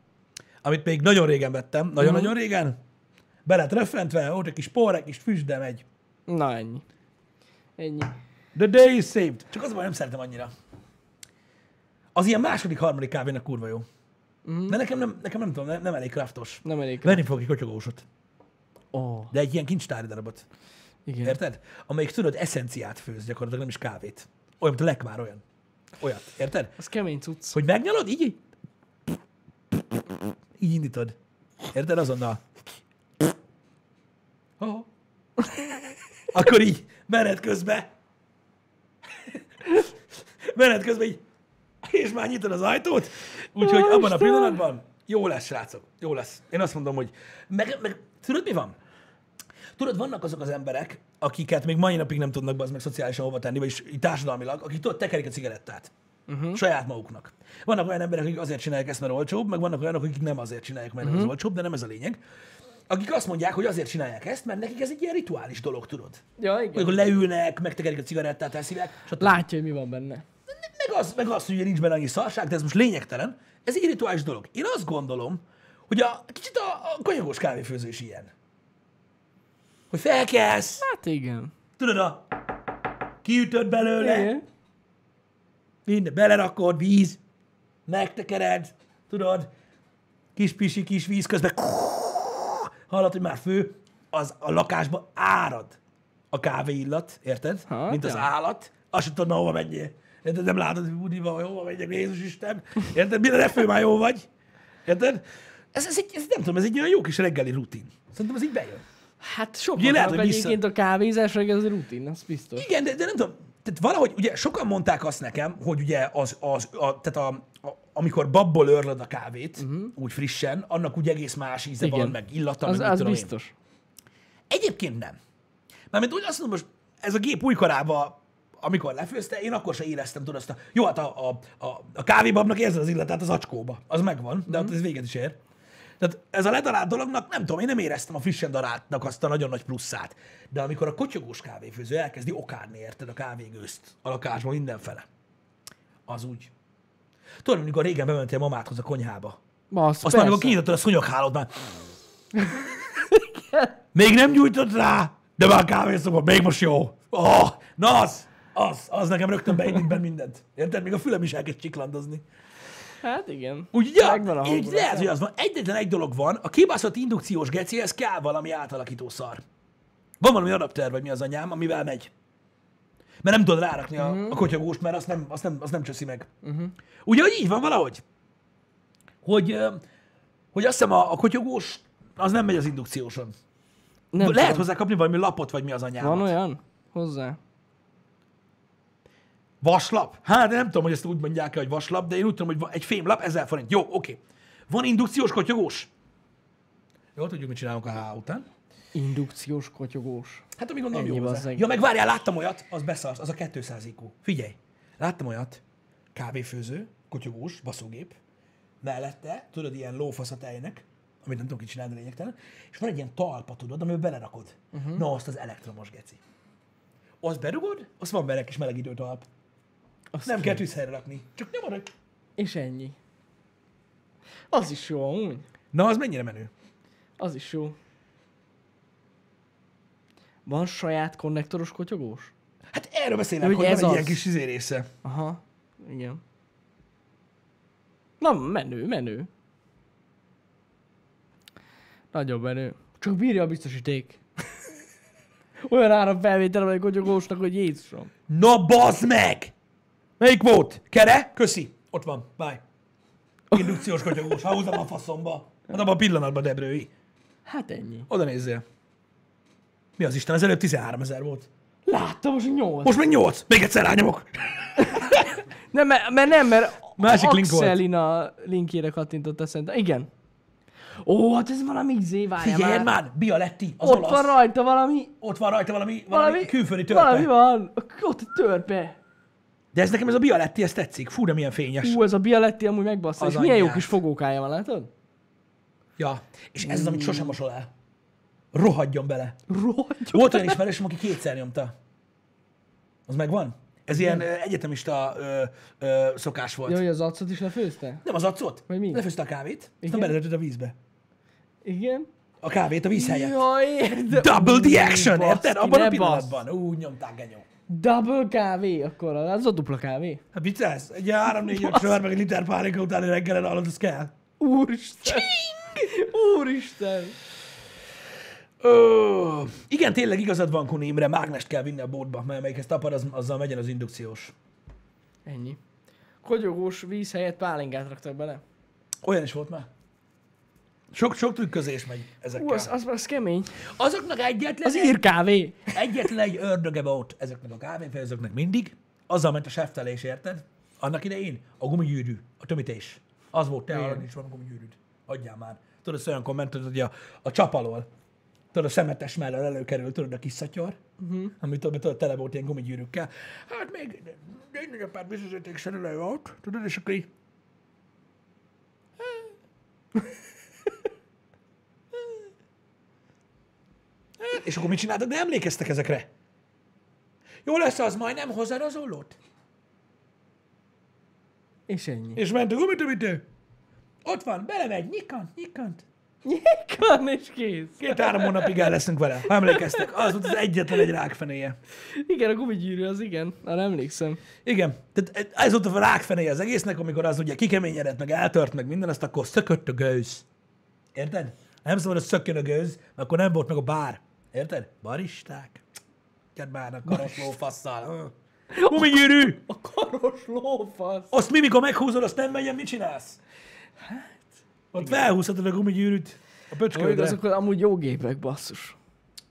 [SPEAKER 1] Amit még nagyon régen vettem, nagyon-nagyon régen. Be lett röffentve, volt egy kis por, egy kis füst, de megy.
[SPEAKER 2] Na ennyi. Ennyi.
[SPEAKER 1] The day is saved. Csak az, nem szeretem annyira. Az ilyen második, harmadik kávénak kurva jó. Mm. De nekem nem, nekem nem tudom, nem, nem elég kraftos.
[SPEAKER 2] Nem elég.
[SPEAKER 1] Venni fogok egy kotyogósot.
[SPEAKER 2] Oh,
[SPEAKER 1] De egy ilyen kincstári darabot.
[SPEAKER 2] igen.
[SPEAKER 1] Érted? Amelyik tudod, eszenciát főz gyakorlatilag, nem is kávét. Olyan, mint a lekvár olyan. Olyat. Érted?
[SPEAKER 2] Az kemény cucc.
[SPEAKER 1] Hogy megnyalod, így? Így indítod. Érted? Azonnal. Oh. Akkor így, menet közbe. menet közben így, és már nyitod az ajtót. Úgyhogy abban a pillanatban jó lesz, srácok. Jó lesz. Én azt mondom, hogy meg, meg tudod, mi van? Tudod, vannak azok az emberek, akiket még mai napig nem tudnak be az meg szociálisan hova tenni, vagyis társadalmilag, akik tudod, tekerik a cigarettát. Uh-huh. Saját maguknak. Vannak olyan emberek, akik azért csinálják ezt, mert olcsóbb, meg vannak olyanok, akik nem azért csinálják, mert uh-huh. az olcsóbb, de nem ez a lényeg. Akik azt mondják, hogy azért csinálják ezt, mert nekik ez egy ilyen rituális dolog, tudod.
[SPEAKER 2] Ja, igen.
[SPEAKER 1] Amikor leülnek, megtekerik a cigarettát, eszinek, stb.
[SPEAKER 2] Látja, hogy mi van benne.
[SPEAKER 1] Meg az, meg az, hogy nincs benne annyi szarság, de ez most lényegtelen. Ez egy rituális dolog. Én azt gondolom, hogy a, kicsit a, a konyagos kávéfőző is ilyen. Hogy felkelsz,
[SPEAKER 2] Hát igen.
[SPEAKER 1] tudod, a kiütöd belőle,
[SPEAKER 2] Igen.
[SPEAKER 1] Minden belerakod, víz, megtekered, tudod, kis pisi, kis víz közben, hallod, hogy már fő, az a lakásban árad a kávéillat, érted?
[SPEAKER 2] Hát,
[SPEAKER 1] Mint az
[SPEAKER 2] ja.
[SPEAKER 1] állat, azt sem tudod, hova menjél. Érted? Nem látod, hogy budiba, hogy hova megyek, Jézus Isten. Érted? Mire ne fő, már jó vagy. Érted? Ez, ez, egy, ez, nem tudom, ez egy olyan jó kis reggeli rutin. Szerintem ez így bejön.
[SPEAKER 2] Hát sok
[SPEAKER 1] Ugye lehet, hogy vissza-
[SPEAKER 2] a kávézás, meg ez rutin, az biztos.
[SPEAKER 1] Igen, de, de nem tudom, tehát valahogy, ugye sokan mondták azt nekem, hogy ugye az, az a, tehát a, a, amikor babból örlöd a kávét, uh-huh. úgy frissen, annak úgy egész más íze
[SPEAKER 2] Igen.
[SPEAKER 1] van, meg illata,
[SPEAKER 2] Az,
[SPEAKER 1] meg
[SPEAKER 2] az
[SPEAKER 1] tudom én.
[SPEAKER 2] biztos.
[SPEAKER 1] Egyébként nem. Mármint úgy azt mondom, most ez a gép újkorába, amikor lefőzte, én akkor se éreztem, tudod, azt a, jó, hát a, a, a, a kávébabnak érzed az illatát az acskóba. Az megvan, de ott ez véget is ér. Tehát ez a ledarált dolognak, nem tudom, én nem éreztem a frissen daráltnak azt a nagyon nagy pluszát. De amikor a kotyogós kávéfőző elkezdi okárni, érted, a kávégőzt a lakásban mindenfele, az úgy. Tudod, amikor régen bementél mamádhoz a konyhába,
[SPEAKER 2] Basz,
[SPEAKER 1] azt már, amikor kinyitottad a szúnyoghálót már. Még nem gyújtott rá, de már kávészokban, még most jó. Oh, na az, az, az nekem rögtön beindít be mindent. Érted? Még a fülem is elkezd csiklandozni.
[SPEAKER 2] Hát igen.
[SPEAKER 1] Úgy, ja,
[SPEAKER 2] Megvan a
[SPEAKER 1] így lehet, hogy az van. Egyetlen egy dolog van, a kibaszott indukciós gecihez kell valami átalakító szar. Van valami adapter, vagy mi az anyám, amivel megy. Mert nem tudod rárakni a,
[SPEAKER 2] Mhm.
[SPEAKER 1] a kotyogóst, mert azt nem, azt nem, azt nem cseszi meg. Uh-huh. Ugye, hogy így van valahogy? Hogy, hogy azt hiszem a, a kotyogós az nem megy az indukcióson.
[SPEAKER 2] Nem
[SPEAKER 1] Lehet
[SPEAKER 2] tudom.
[SPEAKER 1] hozzá kapni valami lapot, vagy mi az anyám.
[SPEAKER 2] Van olyan? Hozzá.
[SPEAKER 1] Vaslap? Hát nem tudom, hogy ezt úgy mondják hogy vaslap, de én úgy tudom, hogy egy fémlap, 1000 forint. Jó, oké. Van indukciós kotyogós? Jó, tudjuk, mit csinálunk a H után.
[SPEAKER 2] Indukciós kotyogós.
[SPEAKER 1] Hát ami gondolom
[SPEAKER 2] Ennyi,
[SPEAKER 1] jó hozzá. Ja, meg várjál, láttam olyat, az beszarsz, az a 200 IQ. Figyelj, láttam olyat, kávéfőző, kotyogós, baszógép, mellette, tudod, ilyen lófasz a tejnek, amit nem tudom, ki csinálni, lényegtelen, és van egy ilyen talpa, tudod, amiben belerakod. Uh-huh. Na, azt az elektromos geci. Azt berugod, azt van benne kis melegítő talp.
[SPEAKER 2] Azt
[SPEAKER 1] Nem kell tűzhelyre rakni. Csak nyomod, hogy-
[SPEAKER 2] És ennyi. Az is jó, amúgy.
[SPEAKER 1] Na, az mennyire menő?
[SPEAKER 2] Az is jó. Van saját konnektoros kotyogós?
[SPEAKER 1] Hát erről beszélek,
[SPEAKER 2] Hogy ez
[SPEAKER 1] van egy
[SPEAKER 2] az.
[SPEAKER 1] ilyen kis izé része.
[SPEAKER 2] Aha, igen. Na, menő, menő. Nagyon menő. Csak bírja a biztosíték. Olyan ára felvétel van egy kotyogósnak, hogy Jézusom.
[SPEAKER 1] Na, bazd meg! Melyik volt? Kere? Köszi. Ott van. Bye. Indukciós kotyogós. Ha húzom a faszomba. Hát abban a pillanatban Debrői.
[SPEAKER 2] Hát ennyi.
[SPEAKER 1] Oda nézzél. Mi az Isten? Az előbb 13 ezer volt.
[SPEAKER 2] Láttam, most 8.
[SPEAKER 1] Most meg 8. Még egyszer rányomok.
[SPEAKER 2] Nem, mert, mert nem, mert
[SPEAKER 1] Másik link volt.
[SPEAKER 2] Axelina linkjére kattintott szerintem. Igen. Ó, hát ez valami izé, várjál
[SPEAKER 1] Figyelj
[SPEAKER 2] már.
[SPEAKER 1] már, Bialetti, az
[SPEAKER 2] Ott
[SPEAKER 1] olasz.
[SPEAKER 2] van rajta valami,
[SPEAKER 1] Ott van rajta valami, valami,
[SPEAKER 2] valami,
[SPEAKER 1] külföldi törpe.
[SPEAKER 2] valami van. Ott a törpe.
[SPEAKER 1] De ez nekem ez a Bialetti, ez tetszik. Fú, de milyen fényes.
[SPEAKER 2] Ú, ez a Bialetti amúgy megbassza.
[SPEAKER 1] Az
[SPEAKER 2] És milyen jó kis fogókája van, látod?
[SPEAKER 1] Ja. És ez az, amit sosem mosol el. Rohadjon bele.
[SPEAKER 2] Rohadt.
[SPEAKER 1] Volt olyan ismerősöm, aki kétszer nyomta. Az megvan? Ez ilyen ö, egyetemista ö, ö, szokás volt.
[SPEAKER 2] Ja, hogy az arcot is lefőzte?
[SPEAKER 1] Nem az acot?
[SPEAKER 2] Vagy mi?
[SPEAKER 1] Lefőzte a kávét, aztán a vízbe.
[SPEAKER 2] Igen?
[SPEAKER 1] A kávét a víz helyett.
[SPEAKER 2] Ja, érde.
[SPEAKER 1] Double the action, érted? Abban a pillanatban. Úgy nyomták, genyó.
[SPEAKER 2] Double kávé, akkor az a dupla kávé.
[SPEAKER 1] Hát viccelsz? Egy 3-4-5 sör, meg egy liter pálinka utáni reggelen alatt, az kell.
[SPEAKER 2] Úristen! Úristen!
[SPEAKER 1] Ö, igen, tényleg igazad van, Kuni Imre, mágnest kell vinni a bótba, mert amelyik ezt tapad, az, azzal megyen az indukciós.
[SPEAKER 2] Ennyi. Kogyogós víz helyett pálinkát raktak bele.
[SPEAKER 1] Olyan is volt már. Sok, sok trükközés megy ezekkel.
[SPEAKER 2] Ú, az, az, az kemény.
[SPEAKER 1] Azoknak egyetlen,
[SPEAKER 2] Az ír kávé.
[SPEAKER 1] egyetlen egy ördöge volt ezeknek a kávéfejezőknek mindig, azzal ment a seftelés, érted? Annak idején a gumigyűrű, a tömítés. Az volt, te arra nincs van a gumigyűrűd. Adjál már. Tudod, ezt olyan kommentet, hogy a, a csap alól, tudod, a szemetes mellől előkerül, tudod, a kis szatyor, uh-huh. amit tudod, tudod, tele volt ilyen gumigyűrűkkel. Hát még egy nagyobb pár bizonyíték szerelő volt, tudod, és akkor így, És akkor mit csináltak? De emlékeztek ezekre? Jó lesz az, majd nem hozzád az ollót?
[SPEAKER 2] És ennyi.
[SPEAKER 1] És ment a gumitömítő. Ott van, belemegy, nyikant, nyikant.
[SPEAKER 2] Nyilván és kész.
[SPEAKER 1] Két-három hónapig el leszünk vele. Ha emlékeztek, az volt az egyetlen egy rákfenéje.
[SPEAKER 2] Igen, a gumigyűrű az igen. Arra emlékszem.
[SPEAKER 1] Igen, tehát ez volt a rákfenéje az egésznek, amikor az ugye kikeményedett, meg eltört, meg minden, azt akkor szökött a gőz. Érted? Nem szabad, hogy szökjön a gőz, mert akkor nem volt meg a bár. Érted? Baristák. Kedvárnak karos lófasszal. Gumigyűrű!
[SPEAKER 2] A karos lófasz.
[SPEAKER 1] Azt mi, mikor meghúzod, azt nem megyen, mit csinálsz? Hát... Ott felhúzhatod a gumigyűrűt a
[SPEAKER 2] Hogy
[SPEAKER 1] pöcsködre.
[SPEAKER 2] azok amúgy jó gépek, basszus.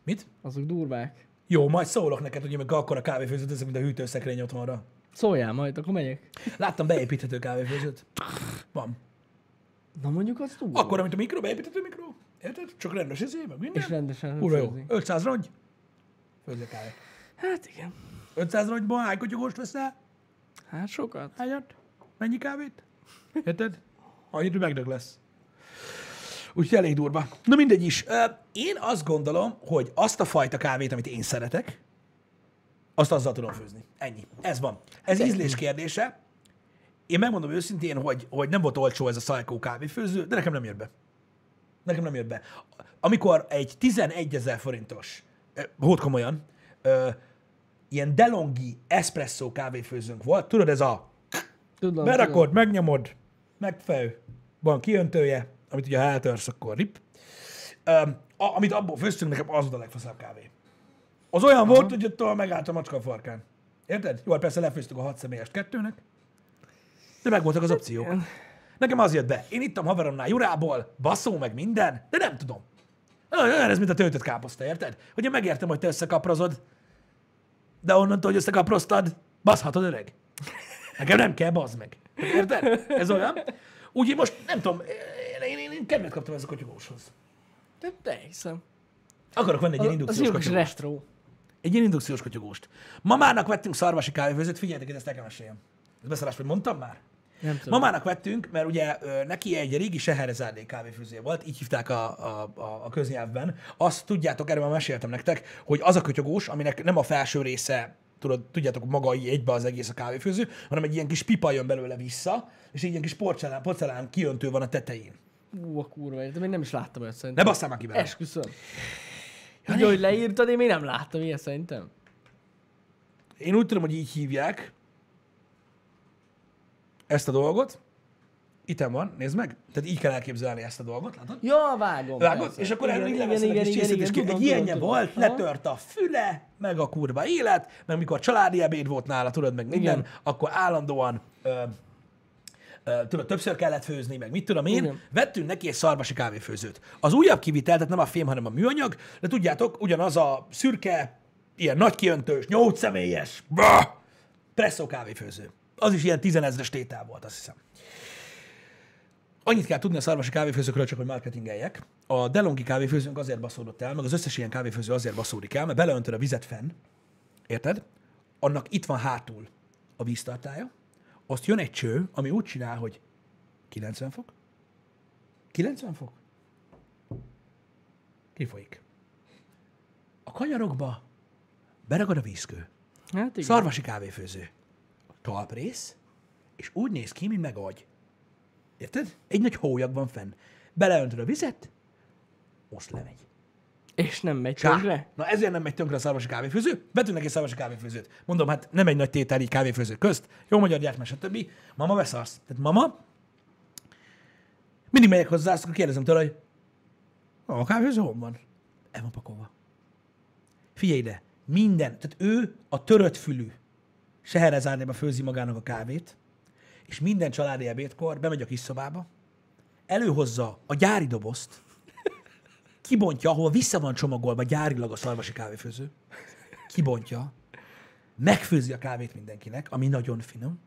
[SPEAKER 1] Mit?
[SPEAKER 2] Azok durvák.
[SPEAKER 1] Jó, majd szólok neked, hogy meg akkor a kávéfőzőt teszek, mint a hűtőszekrény otthonra.
[SPEAKER 2] Szóljál majd, akkor megyek.
[SPEAKER 1] Láttam beépíthető kávéfőzőt. Van.
[SPEAKER 2] Na mondjuk az durva.
[SPEAKER 1] Akkor, amit a mikro, beépíthető mikro. Érted? Csak rendes izé, meg minden.
[SPEAKER 2] És rendesen
[SPEAKER 1] Ura jó.
[SPEAKER 2] főzni.
[SPEAKER 1] 500 rongy. Főző kávé.
[SPEAKER 2] Hát igen.
[SPEAKER 1] 500 rongyban hány kotyogóst veszel?
[SPEAKER 2] Hát sokat.
[SPEAKER 1] Hányat? Mennyi kávét? Érted? Annyit, hogy megdög lesz. Úgyhogy elég durva. Na mindegy is. Én azt gondolom, hogy azt a fajta kávét, amit én szeretek, azt azzal tudom főzni. Ennyi. Ez van. Ez ízlés kérdése. Én megmondom őszintén, hogy, hogy nem volt olcsó ez a Psycho kávéfőző, de nekem nem jött be. Nekem nem jött be. Amikor egy 11 ezer forintos, ö, hót komolyan, ö, ilyen DeLonghi espresso kávéfőzőnk volt, tudod, ez a
[SPEAKER 2] Tudom,
[SPEAKER 1] berakod, megnyomod, megfejő, van kiöntője, amit ugye ha eltörsz, akkor rip. A, amit abból főztünk, nekem az volt a legfaszább kávé. Az olyan Aha. volt, hogy ott megállt a macska a farkán. Érted? Jó, hát persze lefőztük a hat személyes kettőnek, de megvoltak az opciók. Nekem az jött be. Én ittam haveromnál Jurából, baszó, meg minden, de nem tudom. Olyan ez, mint a töltött káposzta, érted? Ugye megértem, hogy te összekaprozod, de onnantól, hogy összekaproztad, baszhatod öreg. Nekem nem kell, bazd meg. Érted? Ez olyan. Úgyhogy most nem tudom, én, én, én kedvet kaptam ez a kotyogóshoz.
[SPEAKER 2] De, de hiszem.
[SPEAKER 1] Akarok venni egy ilyen indukciós kotyogóst.
[SPEAKER 2] retro.
[SPEAKER 1] Egy ilyen indukciós kotyogóst. Mamának vettünk szarvasi kávéfőzőt, figyeljetek, ezt nekem meséljem. Ez beszarás, hogy mondtam már?
[SPEAKER 2] Nem tudom.
[SPEAKER 1] Mamának vettünk, mert ugye neki egy régi Seherezárdé kávéfőzője volt, így hívták a, a, a, a köznyelvben. Azt tudjátok, erről már meséltem nektek, hogy az a kötyogós, aminek nem a felső része, tudod, tudjátok, maga így egybe az egész a kávéfőző, hanem egy ilyen kis pipa jön belőle vissza, és egy ilyen kis porcelán, porcelán kiöntő van a tetején.
[SPEAKER 2] Ú, a kurva de még nem is láttam olyat
[SPEAKER 1] Ne
[SPEAKER 2] szerintem.
[SPEAKER 1] basszál már ki vele.
[SPEAKER 2] Esküszöm. Úgy, hogy leírtad, én még nem láttam ilyet szerintem.
[SPEAKER 1] Én úgy tudom, hogy így hívják ezt a dolgot. Itten van, nézd meg. Tehát így kell elképzelni ezt a dolgot, látod?
[SPEAKER 2] Ja, vágom.
[SPEAKER 1] Vágod?
[SPEAKER 2] persze.
[SPEAKER 1] És akkor
[SPEAKER 2] igen,
[SPEAKER 1] leveszed egy kis
[SPEAKER 2] igen, igen,
[SPEAKER 1] ki- egy
[SPEAKER 2] tudom,
[SPEAKER 1] ilyenje
[SPEAKER 2] tudom,
[SPEAKER 1] volt,
[SPEAKER 2] tudom.
[SPEAKER 1] letört a füle, meg a kurva élet, meg mikor családi ebéd volt nála, tudod, meg minden,
[SPEAKER 2] Igen.
[SPEAKER 1] akkor állandóan ö, ö, tudod, többször kellett főzni, meg mit tudom én,
[SPEAKER 2] Igen.
[SPEAKER 1] vettünk neki egy szarvasi kávéfőzőt. Az újabb kivitel, tehát nem a fém, hanem a műanyag, de tudjátok, ugyanaz a szürke, ilyen nagy kiöntős, nyolc személyes, presszó kávéfőző. Az is ilyen tizenezres tétel volt, azt hiszem. Annyit kell tudni a szarvasi kávéfőzőkről, csak hogy marketingeljek. A DeLonghi kávéfőzőnk azért baszódott el, meg az összes ilyen kávéfőző azért baszódik el, mert beleöntöd a vizet fenn, érted? Annak itt van hátul a víztartája, azt jön egy cső, ami úgy csinál, hogy 90 fok, 90 fok, kifolyik. A kanyarokba beragad a vízkő.
[SPEAKER 2] Hát igen.
[SPEAKER 1] Szarvasi kávéfőző. Talprész, és úgy néz ki, mint meg agy. Érted? Egy nagy hólyag van fenn. Beleöntöd a vizet, most lemegy.
[SPEAKER 2] És nem megy
[SPEAKER 1] Csá.
[SPEAKER 2] tönkre?
[SPEAKER 1] Na ezért nem megy tönkre a szarvasi kávéfőző. Vetünk neki szarvasi kávéfőzőt. Mondom, hát nem egy nagy tétel így kávéfőző közt. Jó magyar gyárt, meg stb. Mama beszarsz. Tehát mama, mindig megyek hozzá, akkor kérdezem tőle, hogy a kávéfőző hol van? El van pakolva. Figyelj ide, minden, tehát ő a törött fülű Seherezárnéba főzi magának a kávét, és minden családi ebédkor bemegy a kis szobába, előhozza a gyári dobozt, kibontja, ahol vissza van csomagolva gyárilag a szarvasi kávéfőző, kibontja, megfőzi a kávét mindenkinek, ami nagyon finom,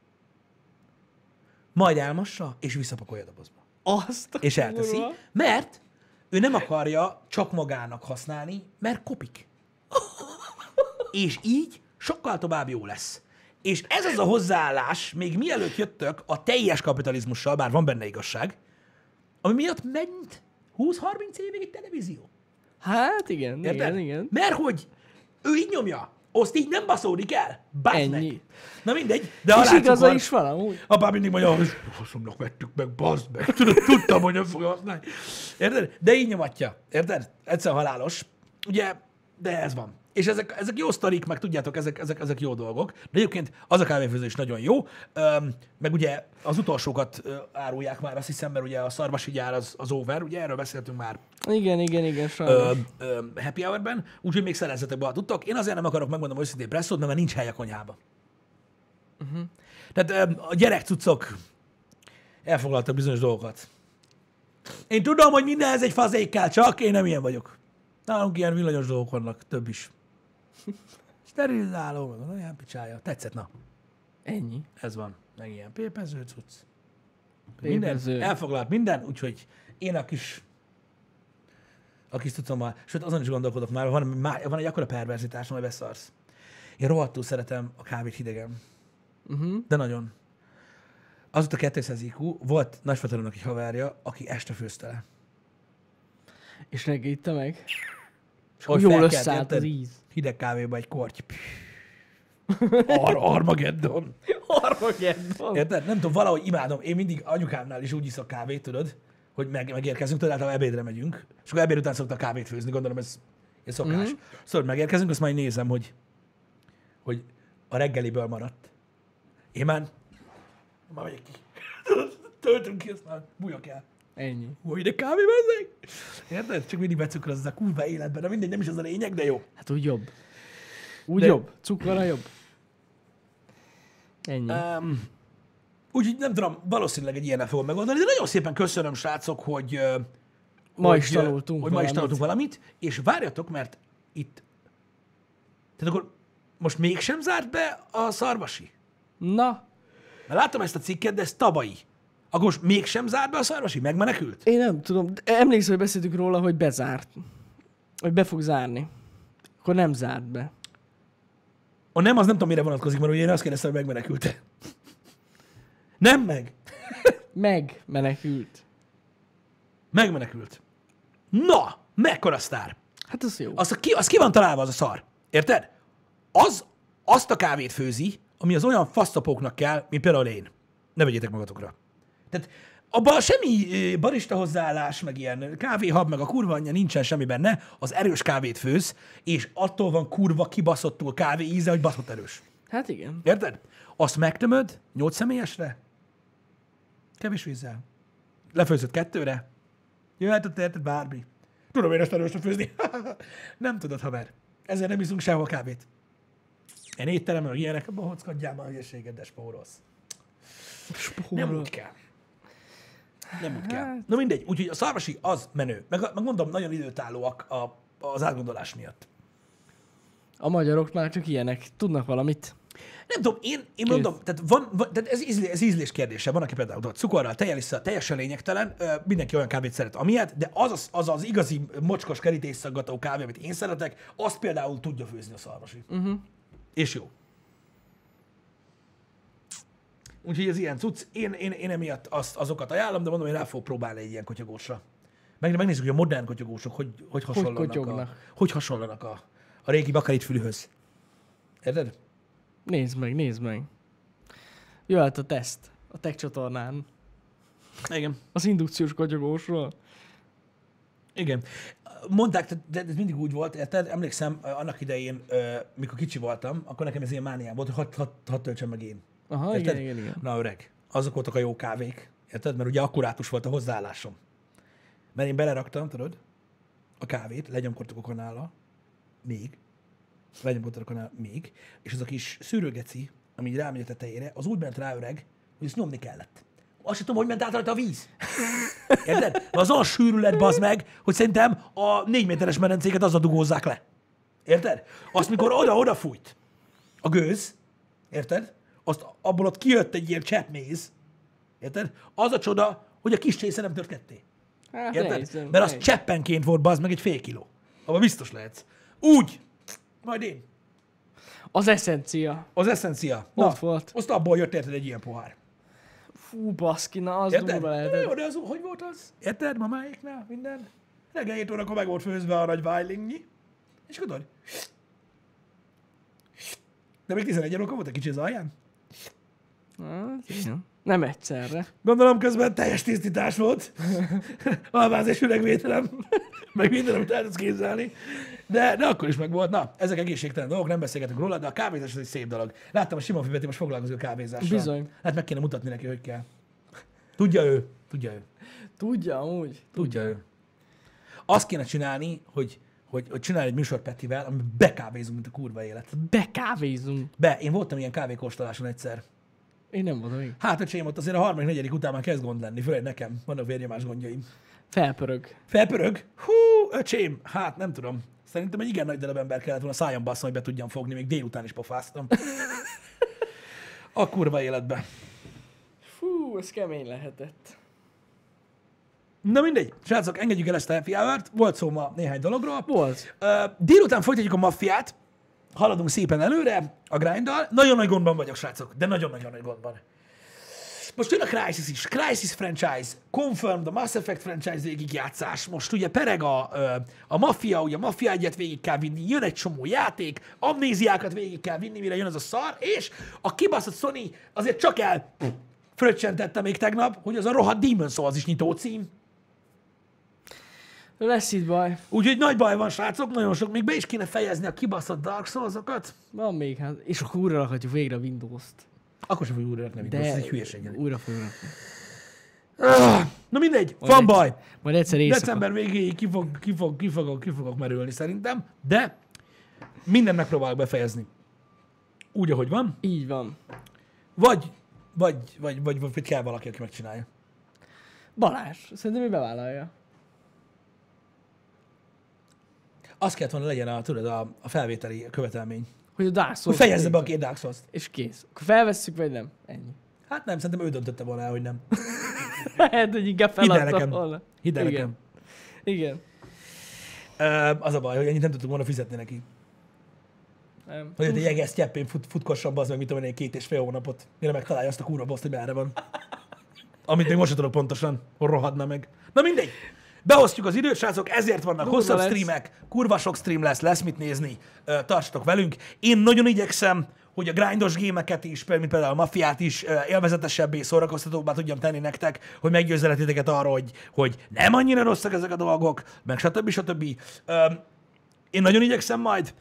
[SPEAKER 1] majd elmossa, és visszapakolja a dobozba.
[SPEAKER 2] Azt
[SPEAKER 1] És elteszi,
[SPEAKER 2] kurva.
[SPEAKER 1] mert ő nem akarja csak magának használni, mert kopik. És így sokkal tovább jó lesz. És ez az a hozzáállás, még mielőtt jöttök a teljes kapitalizmussal, bár van benne igazság, ami miatt ment 20-30 évig egy televízió.
[SPEAKER 2] Hát igen,
[SPEAKER 1] Érted?
[SPEAKER 2] igen, igen.
[SPEAKER 1] Mert hogy ő így nyomja, azt így nem baszódik el. Bázd
[SPEAKER 2] Ennyi.
[SPEAKER 1] Na mindegy, de a
[SPEAKER 2] És igaza is van amúgy.
[SPEAKER 1] Apám mindig mondja, hogy faszomnak vettük meg, bazd meg. Tudtam, hogy nem fogja használni. Érted? De így nyomatja. Érted? Egyszer halálos. Ugye, de ez van. És ezek, ezek jó sztorik, meg tudjátok, ezek, ezek, ezek jó dolgok. De egyébként az a kávéfőző is nagyon jó. Öm, meg ugye az utolsókat árulják már, azt hiszem, mert ugye a szarvasi gyár az, az over, ugye erről beszéltünk már
[SPEAKER 2] Igen, igen, igen, sajnos.
[SPEAKER 1] ö, ö, happy hour-ben, úgyhogy még szerezzetek be, ha tudtok. Én azért nem akarok megmondom őszintén presszót, mert már nincs hely a konyhába. Uh-huh. Tehát ö, a gyerekcucok elfoglaltak bizonyos dolgokat. Én tudom, hogy mindenhez egy fazék kell, csak én nem ilyen vagyok. Nálunk ilyen villanyos dolgok vannak, több is. Sterilizáló, meg olyan picsája. Tetszett, na.
[SPEAKER 2] Ennyi.
[SPEAKER 1] Ez van. Meg ilyen pépező cucc.
[SPEAKER 2] Pépező.
[SPEAKER 1] Minden, elfoglalt minden, úgyhogy én a kis a kis tudom már, sőt azon is gondolkodok már, van, már, van egy akkora perverzitásom, hogy beszarsz. Én rohadtul szeretem a kávét hidegen.
[SPEAKER 2] Uh-huh.
[SPEAKER 1] De nagyon. Azóta 200 IQ, volt nagyfatarónak egy haverja, aki este főzte le.
[SPEAKER 2] És neki itta meg.
[SPEAKER 1] És ahogy
[SPEAKER 2] Jól összeállt az íz.
[SPEAKER 1] Hideg kávéba egy korty. Ar- Armageddon.
[SPEAKER 2] Armageddon.
[SPEAKER 1] Érted? Nem tudom, valahogy imádom. Én mindig anyukámnál is úgy iszok kávét, tudod, hogy meg, megérkezünk, tudod, általában ebédre megyünk, és akkor ebéd után szoktak kávét főzni, gondolom ez, ez szokás. Mm-hmm. Szóval hogy megérkezünk, azt majd nézem, hogy, hogy a reggeliből maradt. Én már, már megyek ki. Töltünk ki, azt már bújok el.
[SPEAKER 2] Ennyi.
[SPEAKER 1] Hogy ide kávé bezzeg? Érted? Csak mindig becukroz a kurva életben. De mindegy, nem is az a lényeg, de jó.
[SPEAKER 2] Hát úgy jobb. Úgy
[SPEAKER 1] De-
[SPEAKER 2] jobb. Cukorra jobb. Ennyi.
[SPEAKER 1] Um, úgyhogy nem tudom, valószínűleg egy ilyennel fogom megoldani, de nagyon szépen köszönöm, srácok, hogy,
[SPEAKER 2] Ma is
[SPEAKER 1] hogy, ö,
[SPEAKER 2] tanultunk
[SPEAKER 1] hogy ma is
[SPEAKER 2] valamit.
[SPEAKER 1] tanultunk valamit, és várjatok, mert itt... Tehát akkor most mégsem zárt be a szarvasi?
[SPEAKER 2] Na,
[SPEAKER 1] Mert láttam ezt a cikket, de ez tavalyi. Akkor most mégsem zárt be a szarvasi? Megmenekült?
[SPEAKER 2] én nem tudom. Emlékszem, hogy beszéltünk róla, hogy bezárt. Hogy be fog zárni. Akkor nem zárt be.
[SPEAKER 1] A nem, az nem tudom, mire vonatkozik, mert ugye én azt kérdeztem, hogy megmenekült-e. Nem meg.
[SPEAKER 2] Meg menekült.
[SPEAKER 1] Megmenekült. Na, mekkora sztár.
[SPEAKER 2] Hát az jó.
[SPEAKER 1] Az, ki, az ki van találva, az a szar. Érted? Az azt a kávét főzi, ami az olyan fasztapóknak kell, mint például én. Ne vegyétek magatokra. Tehát abban semmi barista hozzáállás, meg ilyen kávéhab, meg a kurva anyja nincsen semmi benne, az erős kávét főz, és attól van kurva kibaszottul kávé íze, hogy baszott erős.
[SPEAKER 2] Hát igen.
[SPEAKER 1] Érted? Azt megtömöd, nyolc személyesre, kevés vízzel. Lefőzött kettőre, jöhetett érted bármi. Tudom én ezt erősre főzni. nem tudod, haver. Ezért nem iszunk sehol kávét. Ilyen étteremben, meg ilyenek, abban hockadjál már a hülyeséged, de spórolsz. Nem
[SPEAKER 2] Spórol.
[SPEAKER 1] úgy kell. Nem úgy kell.
[SPEAKER 2] Hát-
[SPEAKER 1] Na mindegy, úgyhogy a szarvasi az menő. Meg, meg mondom, nagyon időtállóak a, az átgondolás miatt.
[SPEAKER 2] A magyarok már csak ilyenek. Tudnak valamit.
[SPEAKER 1] Nem tudom, én, én mondom, tehát, van, van, tehát ez, ízlés, ez ízlés kérdése. Van, aki például tudod, cukorral, tejjel teljesen lényegtelen, ö, mindenki olyan kávét szeret, amilyet, de az az, az, az igazi mocskos kerítésszaggató kávé, amit én szeretek, azt például tudja főzni a szarvasi. Uh-huh. És jó. Úgyhogy ez ilyen cucc. Én, én, én emiatt azt, azokat ajánlom, de mondom, én rá fogok próbálni egy ilyen kotyogósra. Meg, megnézzük, hogy a modern kotyogósok hogy, hogy hasonlanak, a,
[SPEAKER 2] kotyognak.
[SPEAKER 1] hogy hasonlanak a, a régi bakaritfülhöz. Érted?
[SPEAKER 2] Nézd meg, nézd meg. Jöhet a teszt a tech csatornán.
[SPEAKER 1] Igen.
[SPEAKER 2] Az indukciós kotyogósról.
[SPEAKER 1] Igen. Mondták, de ez mindig úgy volt, érted? Emlékszem, annak idején, mikor kicsi voltam, akkor nekem ez ilyen mániám volt, hogy hadd had, had töltsem meg én.
[SPEAKER 2] Aha,
[SPEAKER 1] Érted?
[SPEAKER 2] igen, igen, igen.
[SPEAKER 1] Na öreg, azok voltak a jó kávék, érted? Mert ugye akkurátus volt a hozzáállásom. Mert én beleraktam, tudod, a kávét, lenyomkodtuk a kanállal, még, lenyomkodtuk a kanál, még, és az a kis szűrőgeci, ami így rámegy a tetejére, az úgy ment rá öreg, hogy ezt nyomni kellett. Azt sem tudom, hogy ment át rajta a víz. Érted? Az olyan sűrű lett, bazd meg, hogy szerintem a négy méteres medencéket azzal dugózzák le. Érted? Azt, mikor oda-oda fújt a gőz, érted? Azt abból ott kijött egy ilyen cseppméz, érted? Az a csoda, hogy a kis csésze nem tört ketté.
[SPEAKER 2] Hát
[SPEAKER 1] Érted?
[SPEAKER 2] nehéz,
[SPEAKER 1] Mert az
[SPEAKER 2] nehéz.
[SPEAKER 1] cseppenként volt, bazd meg egy fél kiló. Abban biztos lehetsz. Úgy. Majd én.
[SPEAKER 2] Az eszencia.
[SPEAKER 1] Az eszencia. Na,
[SPEAKER 2] Ott volt.
[SPEAKER 1] azt abból jött érted egy ilyen pohár.
[SPEAKER 2] Fú, baszki, na az
[SPEAKER 1] Érted?
[SPEAKER 2] durva
[SPEAKER 1] Jó,
[SPEAKER 2] lehetett.
[SPEAKER 1] de az, hogy volt az? Érted? Mamáiknál minden. Reggel 7 órakor meg volt főzve a nagy vájlingnyi. És tudod. De még 11 órakor volt egy kicsi az alján.
[SPEAKER 2] Nem egyszerre.
[SPEAKER 1] Gondolom közben teljes tisztítás volt. Alváz és üregvételem. meg minden, amit el tudsz képzelni. De, de akkor is meg volt. Na, ezek egészségtelen dolgok, nem beszélgetünk róla, de a kávézás az egy szép dolog. Láttam a Simon Fibeti most foglalkozó kávézással.
[SPEAKER 2] Bizony.
[SPEAKER 1] Hát meg kéne mutatni neki, hogy kell. Tudja ő. Tudja ő.
[SPEAKER 2] Tudja, amúgy.
[SPEAKER 1] Tudja ő. Azt kéne csinálni, hogy, hogy, hogy csinálj egy műsor Petivel, amiben bekávézunk, mint a kurva élet.
[SPEAKER 2] Bekávézunk.
[SPEAKER 1] Be, én voltam ilyen kávékóstoláson egyszer.
[SPEAKER 2] Én nem voltam még.
[SPEAKER 1] Hát, öcsém, ott azért a harmadik, negyedik után már kezd gond lenni, főleg nekem. Vannak vérnyomás gondjaim.
[SPEAKER 2] Felpörög.
[SPEAKER 1] Felpörög? Hú, öcsém, hát nem tudom. Szerintem egy igen nagy darab ember kellett volna szájam basszon, hogy be tudjam fogni, még délután is pofáztam. A kurva életbe.
[SPEAKER 2] Fú, ez kemény lehetett.
[SPEAKER 1] Na mindegy, srácok, engedjük el ezt a happy hour-t. Volt szó ma néhány dologról.
[SPEAKER 2] Volt.
[SPEAKER 1] Ö, délután folytatjuk a maffiát, haladunk szépen előre a grinddal. Nagyon nagy gondban vagyok, srácok, de nagyon-nagyon nagy gondban. Most jön a Crysis is, Crysis franchise, Confirmed, a Mass Effect franchise végigjátszás, most ugye pereg a, a Mafia, ugye a Mafia egyet végig kell vinni, jön egy csomó játék, amnéziákat végig kell vinni, mire jön az a szar, és a kibaszott Sony azért csak el fröccsentette még tegnap, hogy az a rohadt Demon's Souls is nyitó cím.
[SPEAKER 2] Lesz itt baj.
[SPEAKER 1] Úgyhogy nagy baj van, srácok, nagyon sok. Még be is kéne fejezni a kibaszott Dark Souls-okat.
[SPEAKER 2] Van még, hát. És akkor újra rakhatjuk végre a Windows-t.
[SPEAKER 1] Akkor sem fogjuk újra rakni,
[SPEAKER 2] De
[SPEAKER 1] ez egy hülyeség.
[SPEAKER 2] újra fogjuk rakni.
[SPEAKER 1] Ah, Na mindegy, van
[SPEAKER 2] egy-
[SPEAKER 1] baj.
[SPEAKER 2] Majd egyszer éjszaka.
[SPEAKER 1] December végéig ki, fog, ki, fog, ki, fogok, ki fogok merülni szerintem, de mindent megpróbálok befejezni. Úgy, ahogy van.
[SPEAKER 2] Így van.
[SPEAKER 1] Vagy, vagy, vagy, vagy, vagy, vagy kell valaki, aki megcsinálja.
[SPEAKER 2] Balázs, szerintem ő bevállalja.
[SPEAKER 1] Az kellett volna legyen a, tudod, a, a felvételi követelmény.
[SPEAKER 2] Hogy a Dark
[SPEAKER 1] Hogy
[SPEAKER 2] Souls
[SPEAKER 1] fejezze be a két Dark Souls-t.
[SPEAKER 2] És kész. Akkor felvesszük, vagy nem? Ennyi.
[SPEAKER 1] Hát nem, szerintem ő döntötte volna el, hogy nem.
[SPEAKER 2] Lehet, hogy inkább
[SPEAKER 1] Hidd el
[SPEAKER 2] feladta
[SPEAKER 1] nekem.
[SPEAKER 2] volna.
[SPEAKER 1] Hidd
[SPEAKER 2] Igen.
[SPEAKER 1] nekem.
[SPEAKER 2] Igen.
[SPEAKER 1] Ö, az a baj, hogy ennyit nem tudtuk volna fizetni neki.
[SPEAKER 2] Nem.
[SPEAKER 1] Hogy egy jeges cseppén fut, futkosson az meg, mit tudom én, két és fél hónapot, mire megtalálja azt a kurva boszt, hogy merre van. Amit még most sem tudok pontosan, hogy rohadna meg. Na mindegy. Beosztjuk az időt, srácok, ezért vannak
[SPEAKER 2] Durva
[SPEAKER 1] hosszabb
[SPEAKER 2] lesz.
[SPEAKER 1] streamek, kurva sok stream lesz, lesz mit nézni, tartsatok velünk. Én nagyon igyekszem, hogy a grindos gémeket is, például, mint például a mafiát is élvezetesebbé, szórakoztatóbbá tudjam tenni nektek, hogy meggyőzzeletiteket arra, hogy, hogy nem annyira rosszak ezek a dolgok, meg stb. stb. Én nagyon igyekszem majd,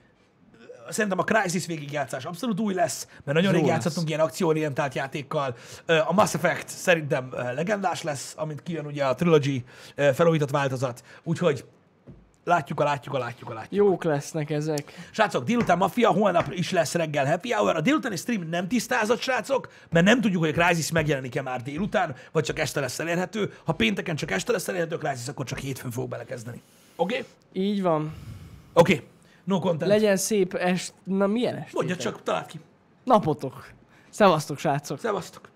[SPEAKER 1] szerintem a Crysis végigjátszás abszolút új lesz, mert nagyon
[SPEAKER 2] Jó
[SPEAKER 1] rég játszottunk ilyen akcióorientált játékkal. A Mass Effect szerintem legendás lesz, amint kijön ugye a Trilogy felújított változat, úgyhogy látjuk, a látjuk, a látjuk, a látjuk.
[SPEAKER 2] Jók lesznek ezek.
[SPEAKER 1] Srácok, délután Mafia, holnap is lesz reggel happy hour. A délutáni stream nem tisztázott, srácok, mert nem tudjuk, hogy a Crysis megjelenik-e már délután, vagy csak este lesz elérhető. Ha pénteken csak este lesz elérhető a Crysis, akkor csak hétfőn fog belekezdeni. Oké? Okay?
[SPEAKER 2] Így van.
[SPEAKER 1] Oké. Okay. No content.
[SPEAKER 2] Legyen szép est... Na milyen est?
[SPEAKER 1] Mondja csak, találd ki.
[SPEAKER 2] Napotok. Szevasztok, srácok.
[SPEAKER 1] Szevasztok.